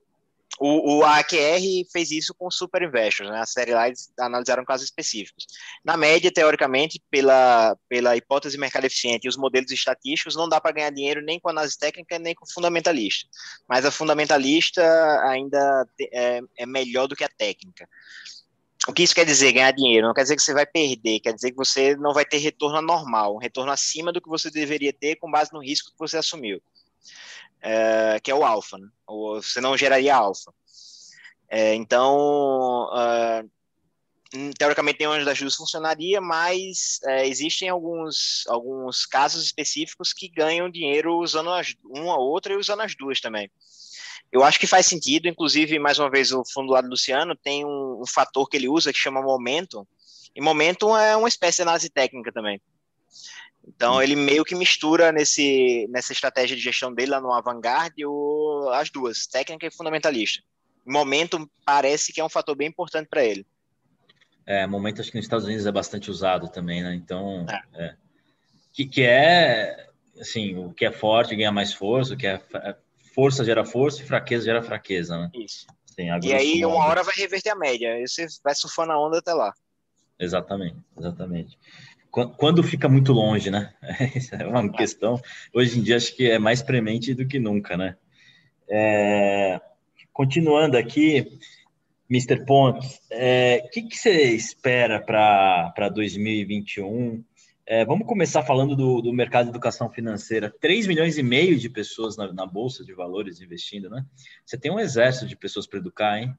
O, o AQR fez isso com Super Investors, né? A série lá eles analisaram casos específicos. Na média, teoricamente, pela, pela hipótese mercado eficiente e os modelos estatísticos, não dá para ganhar dinheiro nem com análise técnica nem com fundamentalista. Mas a fundamentalista ainda é, é melhor do que a técnica. O que isso quer dizer, ganhar dinheiro? Não quer dizer que você vai perder, quer dizer que você não vai ter retorno normal, um retorno acima do que você deveria ter com base no risco que você assumiu é, que é o alfa, né? Ou não geraria alfa. É, então, uh, teoricamente, onde das duas funcionaria, mas é, existem alguns, alguns casos específicos que ganham dinheiro usando as, uma ou outra e usando as duas também. Eu acho que faz sentido, inclusive, mais uma vez, o fundo lá do Luciano tem um, um fator que ele usa que chama momento, e momento é uma espécie de análise técnica também. Então ele meio que mistura nesse, nessa estratégia de gestão dele lá no Avantgarde o, as duas, técnica e fundamentalista. Momento parece que é um fator bem importante para ele. É, momento acho que nos Estados Unidos é bastante usado também, né? Então, é. É. Que, que é assim, o que é forte ganha mais força, o que é, é força gera força e fraqueza gera fraqueza, né? Isso. Assim, e aí uma hora vai reverter a média, aí você vai surfando a onda até lá. Exatamente, exatamente quando fica muito longe, né? É uma questão. Hoje em dia acho que é mais premente do que nunca, né? É, continuando aqui, Mr. Pontes, o é, que, que, você espera para 2021? É, vamos começar falando do, do, mercado de educação financeira. 3 milhões e meio de pessoas na, na Bolsa de Valores investindo, né? Você tem um exército de pessoas para educar, hein?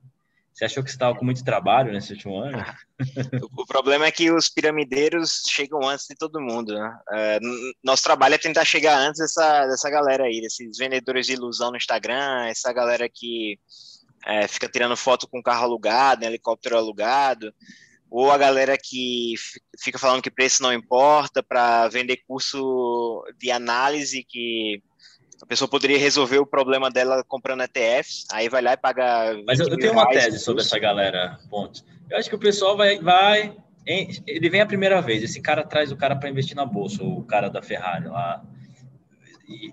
Você achou que você estava com muito trabalho nesse último ano? o problema é que os piramideiros chegam antes de todo mundo. Né? É, nosso trabalho é tentar chegar antes dessa, dessa galera aí, desses vendedores de ilusão no Instagram, essa galera que é, fica tirando foto com carro alugado, helicóptero alugado, ou a galera que fica falando que preço não importa para vender curso de análise que a pessoa poderia resolver o problema dela comprando ETFs, aí vai lá e paga. Mas eu, eu tenho uma tese sobre essa galera, ponto. Eu acho que o pessoal vai, vai ele vem a primeira vez, esse cara traz o cara para investir na bolsa, o cara da Ferrari lá,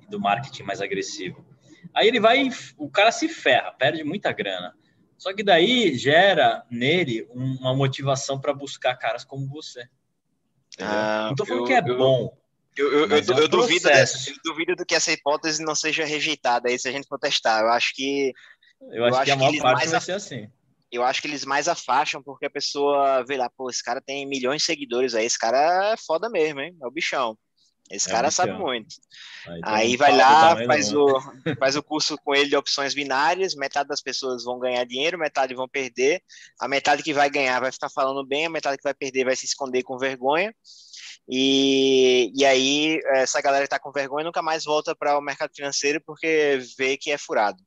do marketing mais agressivo. Aí ele vai, o cara se ferra, perde muita grana. Só que daí gera nele uma motivação para buscar caras como você. Ah, não tô falando eu, que é eu, bom, eu, eu, eu, é eu duvido dessa, eu duvido do que essa hipótese não seja rejeitada aí se a gente for testar. Eu acho que. Eu acho, que a maior parte vai ser assim. Eu acho que eles mais afastam porque a pessoa vê lá, pô, esse cara tem milhões de seguidores aí, esse cara é foda mesmo, hein? É o bichão. Esse é cara sabe muito. Aí, aí vai lá, faz o, faz o curso com ele de opções binárias, metade das pessoas vão ganhar dinheiro, metade vão perder, a metade que vai ganhar vai ficar falando bem, a metade que vai perder vai se esconder com vergonha. E, e aí, essa galera está com vergonha nunca mais volta para o mercado financeiro porque vê que é furado.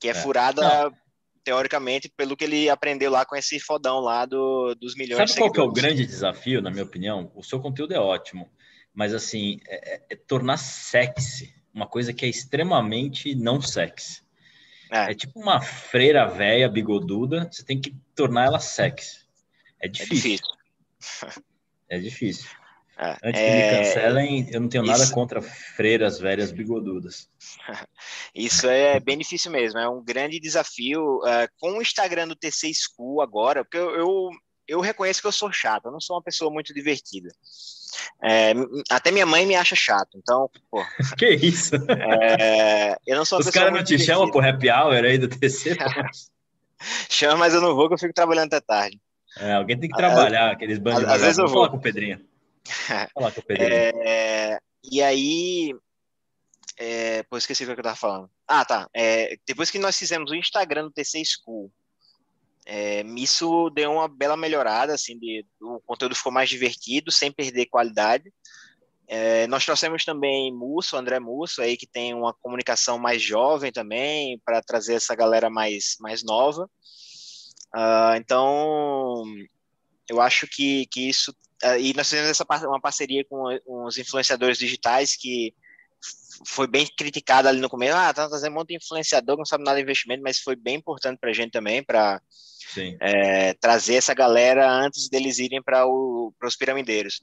Que é, é. furada, Não. teoricamente, pelo que ele aprendeu lá com esse fodão lá do, dos milhões Sabe qual que é o grande desafio, na minha opinião? O seu conteúdo é ótimo, mas assim, é, é, é tornar sexy uma coisa que é extremamente não sexy. É, é tipo uma freira velha bigoduda, você tem que tornar ela sexy. É difícil. É difícil. É difícil. É, Antes que é... me cancelem, eu não tenho nada Isso... contra freiras velhas bigodudas. Isso é bem difícil mesmo, é um grande desafio. Uh, com o Instagram do TC School agora, porque eu, eu, eu, reconheço que eu sou chato, eu não sou uma pessoa muito divertida. É, até minha mãe me acha chato, então, pô. Que isso? É, eu não sou Os caras não te chamam pro happy hour aí do TC? Chama, mas eu não vou, que eu fico trabalhando até tarde. É, alguém tem que trabalhar a, aqueles bandos. Às vezes eu vou falar com o Pedrinho. falar com o Pedrinho. É, e aí, é, pô, esqueci o que eu tava falando. Ah, tá. É, depois que nós fizemos o Instagram do TC School, é, isso deu uma bela melhorada, assim, de, o conteúdo ficou mais divertido, sem perder qualidade. É, nós trouxemos também Musso, André Musso, aí que tem uma comunicação mais jovem também, para trazer essa galera mais, mais nova. Uh, então, eu acho que, que isso. Uh, e nós fizemos essa uma parceria com, com os influenciadores digitais que foi bem criticada ali no começo. Ah, tá trazendo um monte de influenciador, não sabe nada de investimento, mas foi bem importante para a gente também, para é, trazer essa galera antes deles irem para os piramideiros.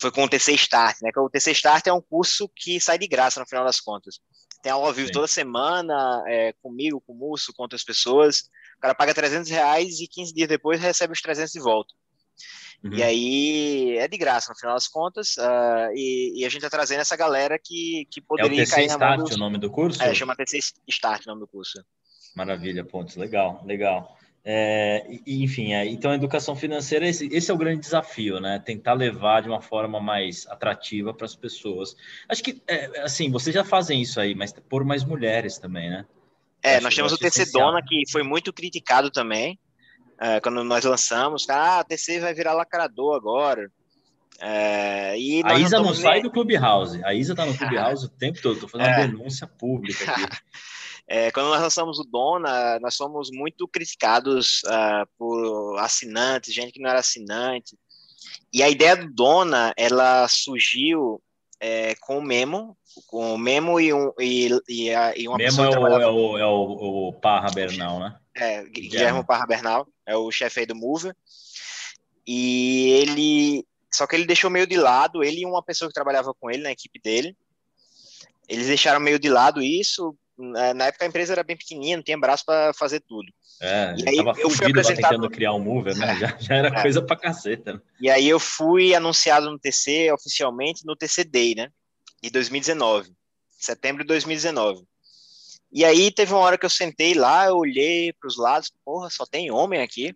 Foi com o TC Start, né? O TC Start é um curso que sai de graça no final das contas. Tem aula ao vivo Sim. toda semana, é, comigo, com o Musso, com outras pessoas. O cara paga 300 reais e 15 dias depois recebe os 300 de volta. Uhum. E aí é de graça, no final das contas, uh, e, e, a gente está trazendo essa galera que, que poderia é o TC cair Start, o nome do curso? É, chama TC Start o nome do curso. Maravilha, pontos, legal, legal. É, enfim, é, então a educação financeira, esse, esse, é o grande desafio, né? Tentar levar de uma forma mais atrativa para as pessoas. Acho que, é, assim, vocês já fazem isso aí, mas por mais mulheres também, né? É, nós temos o TC essencial. Dona, que foi muito criticado também, é, quando nós lançamos, ah, a TC vai virar lacrador agora. É, a Isa não, sai do Clubhouse, a Isa tá no Clubhouse o tempo todo, tô fazendo é. uma denúncia pública aqui. É, quando nós lançamos o Dona, nós fomos muito criticados uh, por assinantes, gente que não era assinante. E a ideia do Dona, ela surgiu é, com o Memo, com o Memo e, um, e, e, a, e uma Memo pessoa é, trabalhava... é, o, é o, o Parra Bernal, né? É, Guilherme Parra Bernal, é o chefe aí do Move. E ele... Só que ele deixou meio de lado, ele e uma pessoa que trabalhava com ele na equipe dele, eles deixaram meio de lado isso, na época a empresa era bem pequenininha, não tinha braço para fazer tudo. É, e aí tava eu fui apresentado... tentando criar um mover, né? Já, já era é. coisa para caceta. Né? E aí eu fui anunciado no TC oficialmente no TC Day, né? De 2019, setembro de 2019. E aí teve uma hora que eu sentei lá, eu olhei para os lados, porra, só tem homem aqui.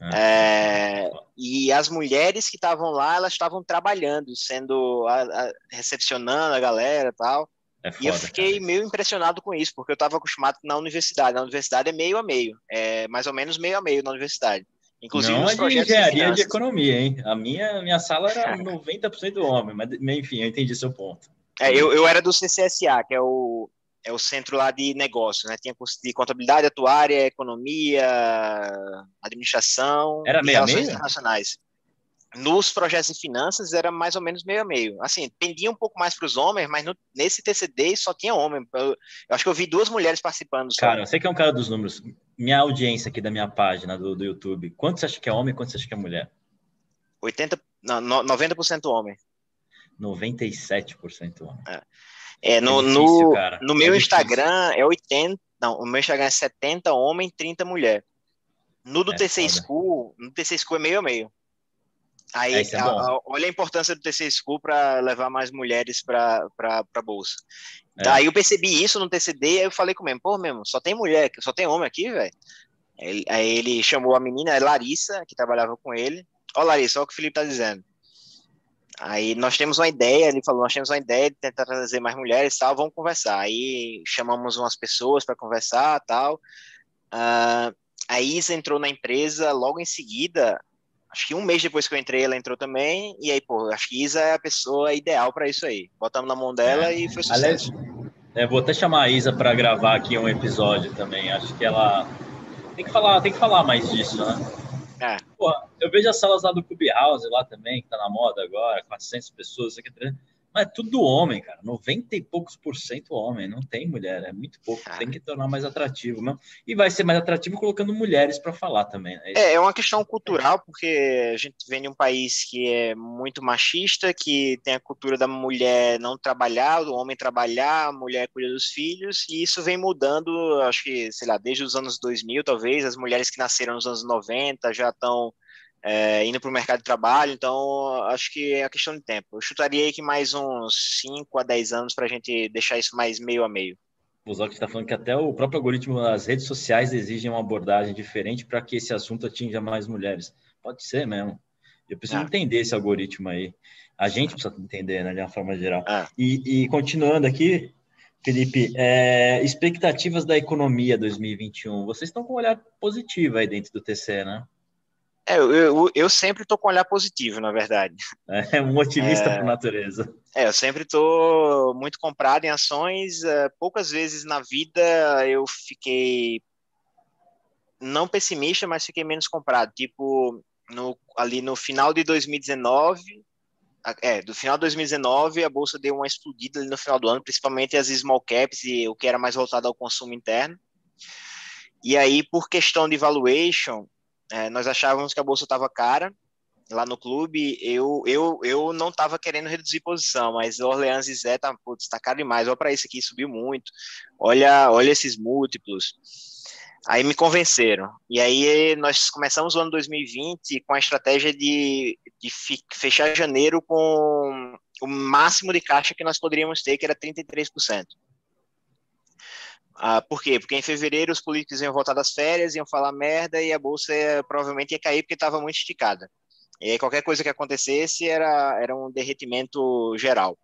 É. É, e as mulheres que estavam lá, elas estavam trabalhando, sendo a, a, recepcionando a galera tal. É foda, e eu fiquei cara. meio impressionado com isso, porque eu estava acostumado na universidade. Na universidade é meio a meio, é mais ou menos meio a meio na universidade. Inclusive Não é de engenharia de, de, economia, hein? A minha, minha sala era 90% do homem, mas enfim, eu entendi seu ponto. É, eu, eu era do CCSA, que é o, é o centro lá de negócios, né? Tinha curso de contabilidade, atuária, economia, administração era e relações internacionais nos projetos de finanças era mais ou menos meio a meio. Assim, pendia um pouco mais para os homens, mas no, nesse TCD só tinha homem. Eu, eu, acho que eu vi duas mulheres participando. Só. Cara, você que é um cara dos números. Minha audiência aqui da minha página do, do YouTube, quanto você acha que é homem e quanto você acha que é mulher? 80, não, 90% homem. 97% homem. É, é no, é difícil, no, no meu é Instagram é 80, não, o meu Instagram é 70 homem, 30 mulher. No do é TC foda. School, no TC School é meio a meio. Aí, é a, a, olha a importância do TC School para levar mais mulheres para a bolsa. É. Daí eu percebi isso no TCD, aí eu falei com o mesmo, pô, mesmo, só tem mulher, só tem homem aqui, velho. Aí ele chamou a menina, a Larissa, que trabalhava com ele. Ó, Larissa, olha o que o Felipe tá dizendo. Aí nós temos uma ideia, ele falou, nós temos uma ideia de tentar trazer mais mulheres tal, vamos conversar. Aí chamamos umas pessoas para conversar tal. Uh, a Isa entrou na empresa logo em seguida, Acho que um mês depois que eu entrei, ela entrou também. E aí, pô, acho que Isa é a pessoa ideal para isso aí. Botamos na mão dela é. e foi sucesso. Aliás, é, vou até chamar a Isa para gravar aqui um episódio também. Acho que ela tem que falar, tem que falar mais disso, né? Pô, eu vejo as salas lá do Clubhouse lá também, que tá na moda agora, 400 pessoas, aqui, mas é tudo homem, cara. 90 e poucos por cento homem. Não tem mulher, é muito pouco. Ah. Tem que tornar mais atrativo mesmo. E vai ser mais atrativo colocando mulheres para falar também. Né? É, é uma questão cultural, porque a gente vem de um país que é muito machista, que tem a cultura da mulher não trabalhar, do homem trabalhar, a mulher cuida dos filhos, e isso vem mudando, acho que, sei lá, desde os anos 2000, talvez. As mulheres que nasceram nos anos 90 já estão é, indo para o mercado de trabalho, então acho que é a questão de tempo. Eu chutaria aí que mais uns 5 a 10 anos para a gente deixar isso mais meio a meio. O Zoc está falando que até o próprio algoritmo das redes sociais exige uma abordagem diferente para que esse assunto atinja mais mulheres. pode ser mesmo. Eu preciso ah. entender esse algoritmo aí. A gente precisa entender, né, de uma forma geral. Ah. E, e, continuando aqui, Felipe, é, expectativas da economia 2021. Vocês estão com um olhar positivo aí dentro do TC, né? É, eu, eu, eu sempre estou com um olhar positivo, na verdade. É um otimista é, por natureza. É, eu sempre estou muito comprado em ações. Uh, poucas vezes na vida eu fiquei não pessimista, mas fiquei menos comprado. Tipo, no, ali no final de 2019, é, do final de 2019, a bolsa deu uma explodida ali no final do ano, principalmente as small caps e o que era mais voltado ao consumo interno. E aí, por questão de valuation, é, nós achávamos que a bolsa estava cara lá no clube. Eu, eu, eu não estava querendo reduzir posição, mas Orleans e Zé tá, putz, tá caro demais. Olha para isso aqui, subiu muito. Olha, olha esses múltiplos. Aí me convenceram. E aí nós começamos o ano 2020 com a estratégia de, de fechar janeiro com o máximo de caixa que nós poderíamos ter, que era 33%. Ah, por quê? Porque em fevereiro os políticos iam voltar das férias, iam falar merda e a bolsa ia, provavelmente ia cair porque estava muito esticada. E aí qualquer coisa que acontecesse era, era um derretimento geral.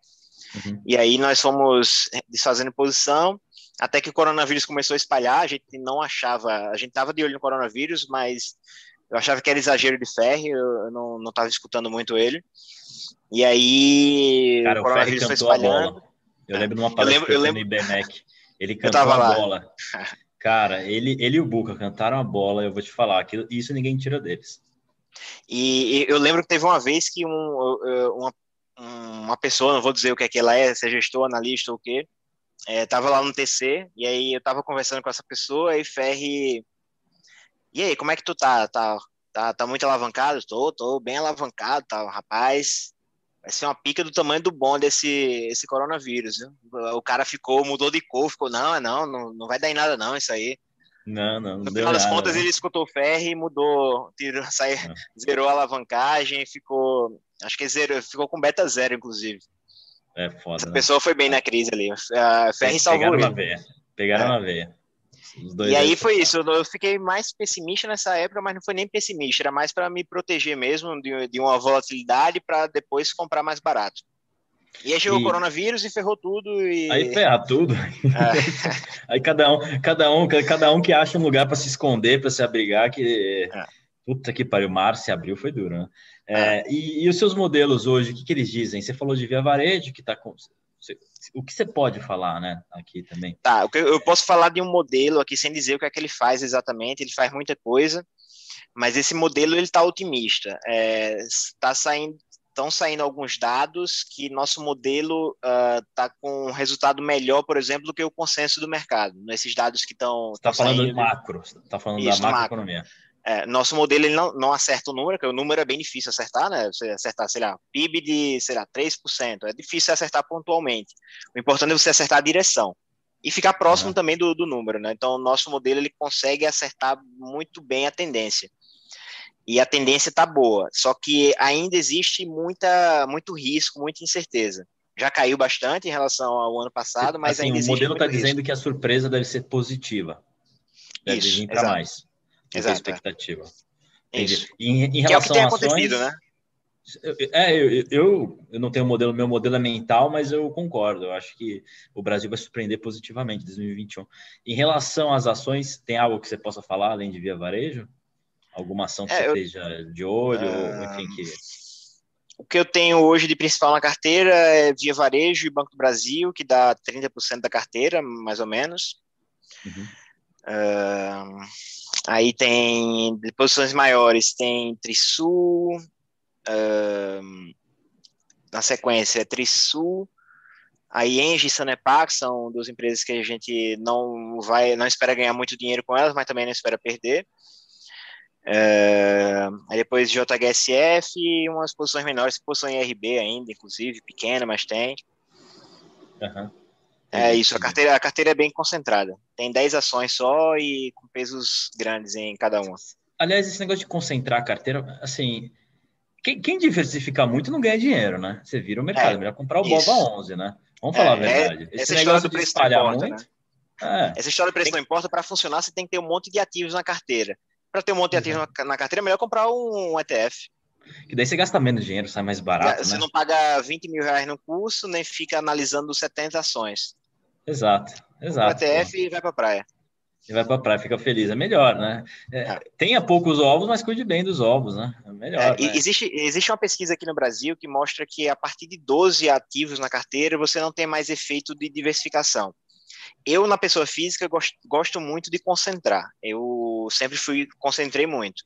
Uhum. E aí nós fomos desfazendo posição até que o coronavírus começou a espalhar, a gente não achava, a gente estava de olho no coronavírus, mas eu achava que era exagero de Ferri, eu não estava escutando muito ele. E aí Cara, o coronavírus foi espalhando. Eu lembro de uma palestra eu lembro, eu lembro... no IBMEC, ele cantou a lá. bola. Cara, ele, ele e o Buca cantaram a bola, eu vou te falar, que isso ninguém tira deles. E, eu lembro que teve uma vez que um, uma, uma pessoa, não vou dizer o que é que ela é, se é gestor, analista ou o quê, é, tava lá no TC, e aí eu tava conversando com essa pessoa, e Ferri. E aí, como é que tu tá? Tá, tá, tá muito alavancado? Tô, tô bem alavancado, tá, rapaz. Vai ser uma pica do tamanho do bom desse esse coronavírus. Viu? O cara ficou, mudou de cor, ficou, não, não, não, não vai dar em nada, não, isso aí. Não, não, não No final das nada, contas, não. ele escutou o ferry, mudou, tirou, saiu, zerou a alavancagem, ficou. Acho que zerou, ficou com beta zero, inclusive. É foda. Essa né? pessoa foi bem na crise ali. A Ferri salvou Pegaram ele. Uma veia. Pegaram é. uma veia. E aí foi isso, eu fiquei mais pessimista nessa época, mas não foi nem pessimista, era mais para me proteger mesmo de, de uma volatilidade para depois comprar mais barato. E aí chegou e... o coronavírus e ferrou tudo. E... Aí ferra tudo. É. aí cada um, cada um, cada um que acha um lugar para se esconder, para se abrigar, que é. puta que pariu, março e abril foi duro, né? É, ah. e, e, os seus modelos hoje, o que, que eles dizem? Você falou de via varejo, que está com. O que você pode falar, né, aqui também? Tá, eu posso falar de um modelo aqui sem dizer o que é que ele faz exatamente, ele faz muita coisa, mas esse modelo ele está otimista. Está é, saindo, estão saindo alguns dados que nosso modelo está uh, com um resultado melhor, por exemplo, do que o consenso do mercado. Nesses dados que estão. Está falando saindo, de macro, está falando Isso, da macroeconomia. Macro. É, nosso modelo ele não, não acerta o número, porque o número é bem difícil acertar, né? Você acertar, sei lá, PIB de, sei lá, 3%. É difícil acertar pontualmente. O importante é você acertar a direção. E ficar próximo uhum. também do, do número, né? Então, o nosso modelo ele consegue acertar muito bem a tendência. E a tendência está boa. Só que ainda existe muita, muito risco, muita incerteza. Já caiu bastante em relação ao ano passado, mas assim, ainda existe. O modelo está dizendo que a surpresa deve ser positiva. Deve Isso, vir para mais. Exato. É. expectativa. Isso. Em, em que é o que tem ações, acontecido, né? É, eu, eu, eu não tenho um modelo, meu modelo é mental, mas eu concordo. Eu acho que o Brasil vai surpreender positivamente em 2021. Em relação às ações, tem algo que você possa falar além de via varejo? Alguma ação que é, você eu, esteja de olho? Uh, enfim, que... O que eu tenho hoje de principal na carteira é via varejo e Banco do Brasil, que dá 30% da carteira, mais ou menos. Uhum. Uh, Aí tem posições maiores, tem Trisul, uh, na sequência é Trisul, aí Engie e Sanepac são duas empresas que a gente não vai, não espera ganhar muito dinheiro com elas, mas também não espera perder. Uh, aí depois JHSF e umas posições menores, posição em RB ainda, inclusive, pequena, mas tem. Uhum. É isso, a carteira, a carteira é bem concentrada. Tem 10 ações só e com pesos grandes em cada uma. Aliás, esse negócio de concentrar a carteira, assim, quem, quem diversifica muito não ganha dinheiro, né? Você vira o mercado, é, melhor comprar o Boba 11, né? Vamos falar é, a verdade. É, esse negócio de espalhar importa, muito... Né? É. Essa história do preço tem... não importa, para funcionar você tem que ter um monte de ativos na carteira. para ter um monte de ativo na, na, carteira, é melhor comprar um, um ETF. Que daí você gasta menos dinheiro, sai mais barato. Você né? não paga 20 mil reais no curso, nem fica analisando 70 ações. Exato, exato. O ETF e vai para praia. E vai para praia, fica feliz. É melhor, né? É, é. Tenha poucos ovos, mas cuide bem dos ovos, né? É melhor. É, né? Existe, existe uma pesquisa aqui no Brasil que mostra que a partir de 12 ativos na carteira, você não tem mais efeito de diversificação. Eu, na pessoa física, gosto, gosto muito de concentrar. Eu sempre fui, concentrei muito.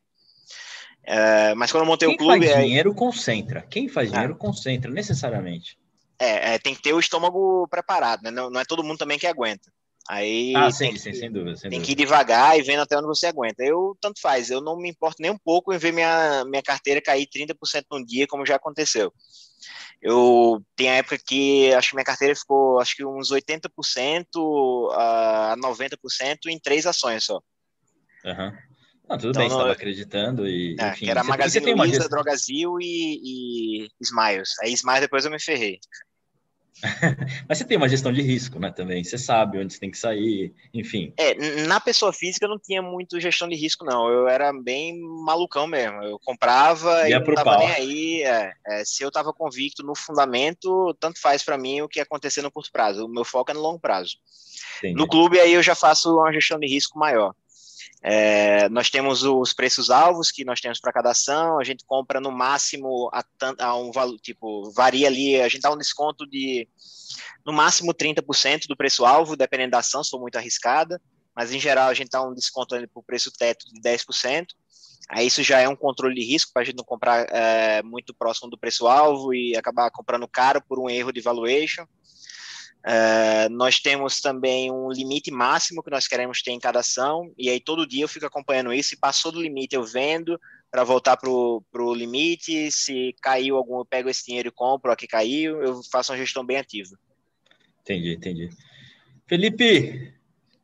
É, mas quando eu montei Quem o clube. Quem faz dinheiro concentra. Quem faz dinheiro ah. concentra, necessariamente. É, é, tem que ter o estômago preparado, né? Não, não, é todo mundo também que aguenta. Aí ah, sim, que, sim, sem dúvida. Sem tem dúvida. que ir devagar e vendo até onde você aguenta. Eu, tanto faz, eu não me importo nem um pouco em ver minha, minha carteira cair 30% num dia, como já aconteceu. Eu tem a época que acho que minha carteira ficou acho que uns 80% a 90% em três ações só. Uhum. Não, tudo então, bem, você estava acreditando e. É, enfim, que era Magazine você Luiza, gest... Drogazil e, e Smiles. Aí Smiles depois eu me ferrei. Mas você tem uma gestão de risco, né? Também. Você sabe onde você tem que sair, enfim. É, na pessoa física eu não tinha muito gestão de risco, não. Eu era bem malucão mesmo. Eu comprava e não tava pau. nem aí. É, é, se eu tava convicto no fundamento, tanto faz para mim o que acontecer no curto prazo. O meu foco é no longo prazo. Entendi. No clube aí eu já faço uma gestão de risco maior. É, nós temos os preços alvos que nós temos para cada ação, a gente compra no máximo a, a, um valor, tipo, varia ali, a gente dá um desconto de no máximo 30% do preço alvo, dependendo da ação, se for muito arriscada, mas em geral a gente dá um desconto ali para o preço teto de 10%. Aí isso já é um controle de risco para a gente não comprar é, muito próximo do preço alvo e acabar comprando caro por um erro de valuation. Uh, nós temos também um limite máximo que nós queremos ter em cada ação, e aí todo dia eu fico acompanhando isso, e passou do limite eu vendo para voltar para o limite, se caiu algum eu pego esse dinheiro e compro, aqui caiu, eu faço uma gestão bem ativa. Entendi, entendi. Felipe,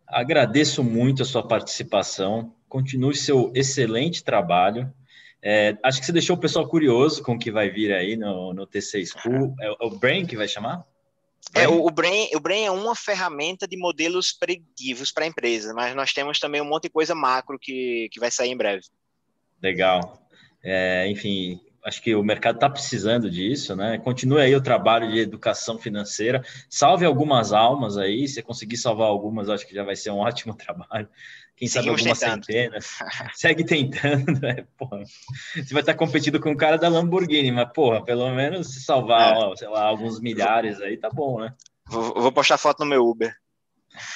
agradeço muito a sua participação, continue seu excelente trabalho, é, acho que você deixou o pessoal curioso com o que vai vir aí no, no T6 School, é, é o Brain que vai chamar? É, o, o, Brain, o Brain é uma ferramenta de modelos preditivos para a empresa, mas nós temos também um monte de coisa macro que, que vai sair em breve. Legal. É, enfim, acho que o mercado está precisando disso, né? Continue aí o trabalho de educação financeira, salve algumas almas aí, se conseguir salvar algumas, acho que já vai ser um ótimo trabalho. Quem Seguimos sabe algumas tentando. centenas. Segue tentando, né? Porra. Você vai estar competindo com o cara da Lamborghini, mas, porra, pelo menos se salvar, é. ó, sei lá, alguns milhares aí, tá bom, né? Vou, vou postar foto no meu Uber.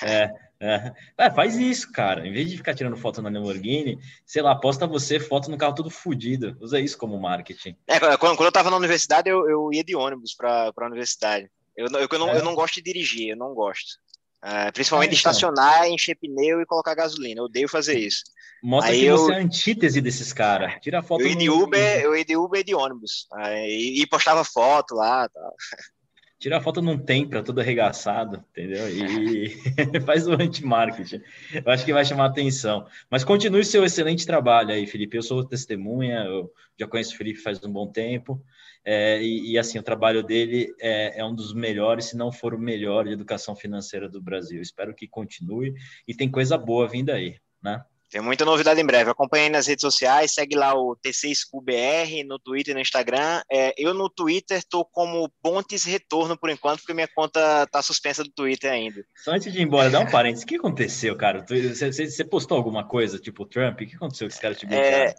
É, é. é, faz isso, cara. Em vez de ficar tirando foto na Lamborghini, sei lá, posta você foto no carro todo fodido. Usa isso como marketing. É, quando, quando eu tava na universidade, eu, eu ia de ônibus para a universidade. Eu, eu, eu, não, é. eu não gosto de dirigir, eu não gosto. Uh, principalmente é, então. estacionar, encher pneu e colocar gasolina. Eu odeio fazer isso. Mostra Aí que eu... você é a antítese desses caras. Tira foto eu ia de Uber, eu ia de Uber e de ônibus. Aí, e postava foto lá tal. Tira foto num tempra todo arregaçado, entendeu? E faz o anti-marketing. Eu acho que vai chamar atenção. Mas continue seu excelente trabalho aí, Felipe. Eu sou testemunha, eu já conheço o Felipe faz um bom tempo. É, e, e, assim, o trabalho dele é, é, um dos melhores, se não for o melhor de educação financeira do Brasil. Espero que continue e tem coisa boa vindo aí, né? Tem muita novidade em breve. Acompanhe nas redes sociais, segue lá o T6QBR no Twitter e no Instagram. É, eu no Twitter estou como Pontes Retorno por enquanto, porque minha conta está suspensa do Twitter ainda. Só antes de ir embora, dá um parênteses. O que aconteceu, cara? Você, você postou alguma coisa, tipo Trump? O que aconteceu que esse cara te é,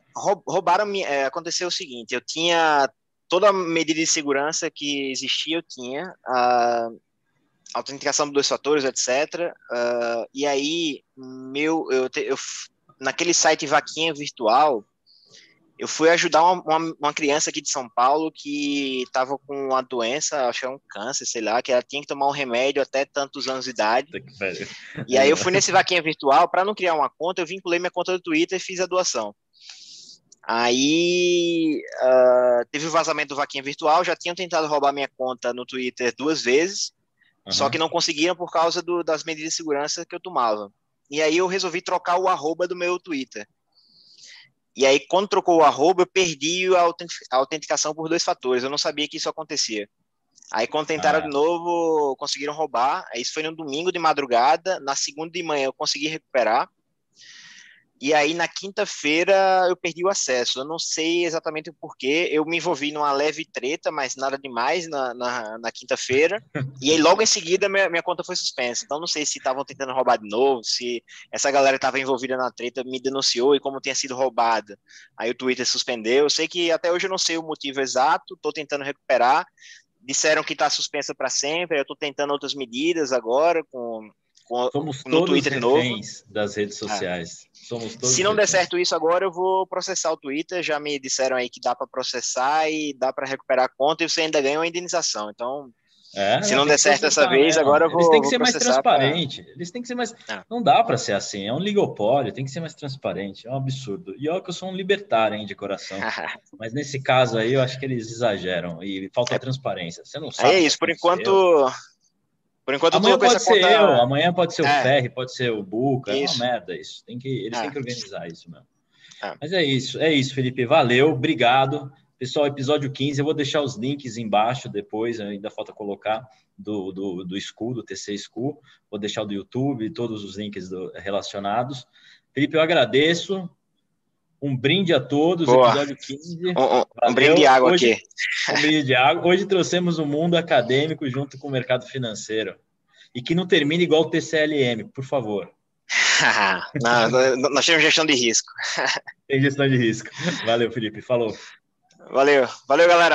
Roubaram, é, aconteceu o seguinte, eu tinha toda a medida de segurança que existia, eu tinha, a autenticação de dois fatores, etc. Uh, e aí, meu, eu, eu, naquele site Vaquinha Virtual, eu fui ajudar uma, uma, uma, criança aqui de São Paulo que estava com uma doença, acho que é um câncer, sei lá, que ela tinha que tomar um remédio até tantos anos de idade. E aí eu fui nesse Vaquinha Virtual, para não criar uma conta, eu vinculei minha conta do Twitter e fiz a doação. Aí uh, teve o vazamento do Vaquinha Virtual, já tinham tentado roubar minha conta no Twitter duas vezes, uhum. só que não conseguiram por causa do, das medidas de segurança que eu tomava. E aí eu resolvi trocar o arroba do meu Twitter. E aí, quando trocou o arroba, eu perdi a autenticação por dois fatores. Eu não sabia que isso acontecia. Aí, quando tentaram ah. de novo, conseguiram roubar. Isso foi no domingo de madrugada. Na segunda de manhã, eu consegui recuperar. E aí, na quinta-feira, eu perdi o acesso. Eu não sei exatamente o porquê. Eu me envolvi numa leve treta, mas nada demais na, na, na quinta-feira. e aí, logo em seguida, minha, minha conta foi suspensa. Então, não sei se estavam tentando roubar de novo, se essa galera estava envolvida na treta, me denunciou e como tinha sido roubada. Aí o Twitter suspendeu. Eu sei que até hoje eu não sei o motivo exato, estou tentando recuperar. Disseram que está suspensa para sempre. Eu estou tentando outras medidas agora com Somos no todos Twitter novo. das redes é. sociais. É. Somos todos Se não reféns. der certo isso agora, eu vou processar o Twitter. Já me disseram aí que dá para processar e dá para recuperar a conta e você ainda ganha uma indenização. Então, é, se não der certo dessa vez, né? agora eu vou. Eles têm que ser mais transparente. Pra... Eles têm que ser mais. É. Não dá para ser assim. É um ligopólio. Tem que ser mais transparente. É um absurdo. E olha que eu sou um libertário hein, de coração. Mas nesse caso aí, eu acho que eles exageram e falta é. transparência. Você não sabe. É isso. Por enquanto. Por enquanto, amanhã pode ser conta... eu, amanhã pode ser o é. Ferri, pode ser o Buca, isso. é uma merda isso. Tem que, eles é. têm que organizar isso mesmo. É. Mas é isso, é isso, Felipe. Valeu, obrigado. Pessoal, episódio 15, eu vou deixar os links embaixo depois, ainda falta colocar do, do, do School, do TC School. Vou deixar o do YouTube, todos os links do, relacionados. Felipe, eu agradeço. Um brinde a todos, Boa. episódio 15. Um, um, um brinde de água Hoje, aqui. Um brinde de água. Hoje trouxemos o mundo acadêmico junto com o mercado financeiro. E que não termine igual o TCLM, por favor. não, nós temos gestão de risco. Tem gestão de risco. Valeu, Felipe. Falou. Valeu. Valeu, galera.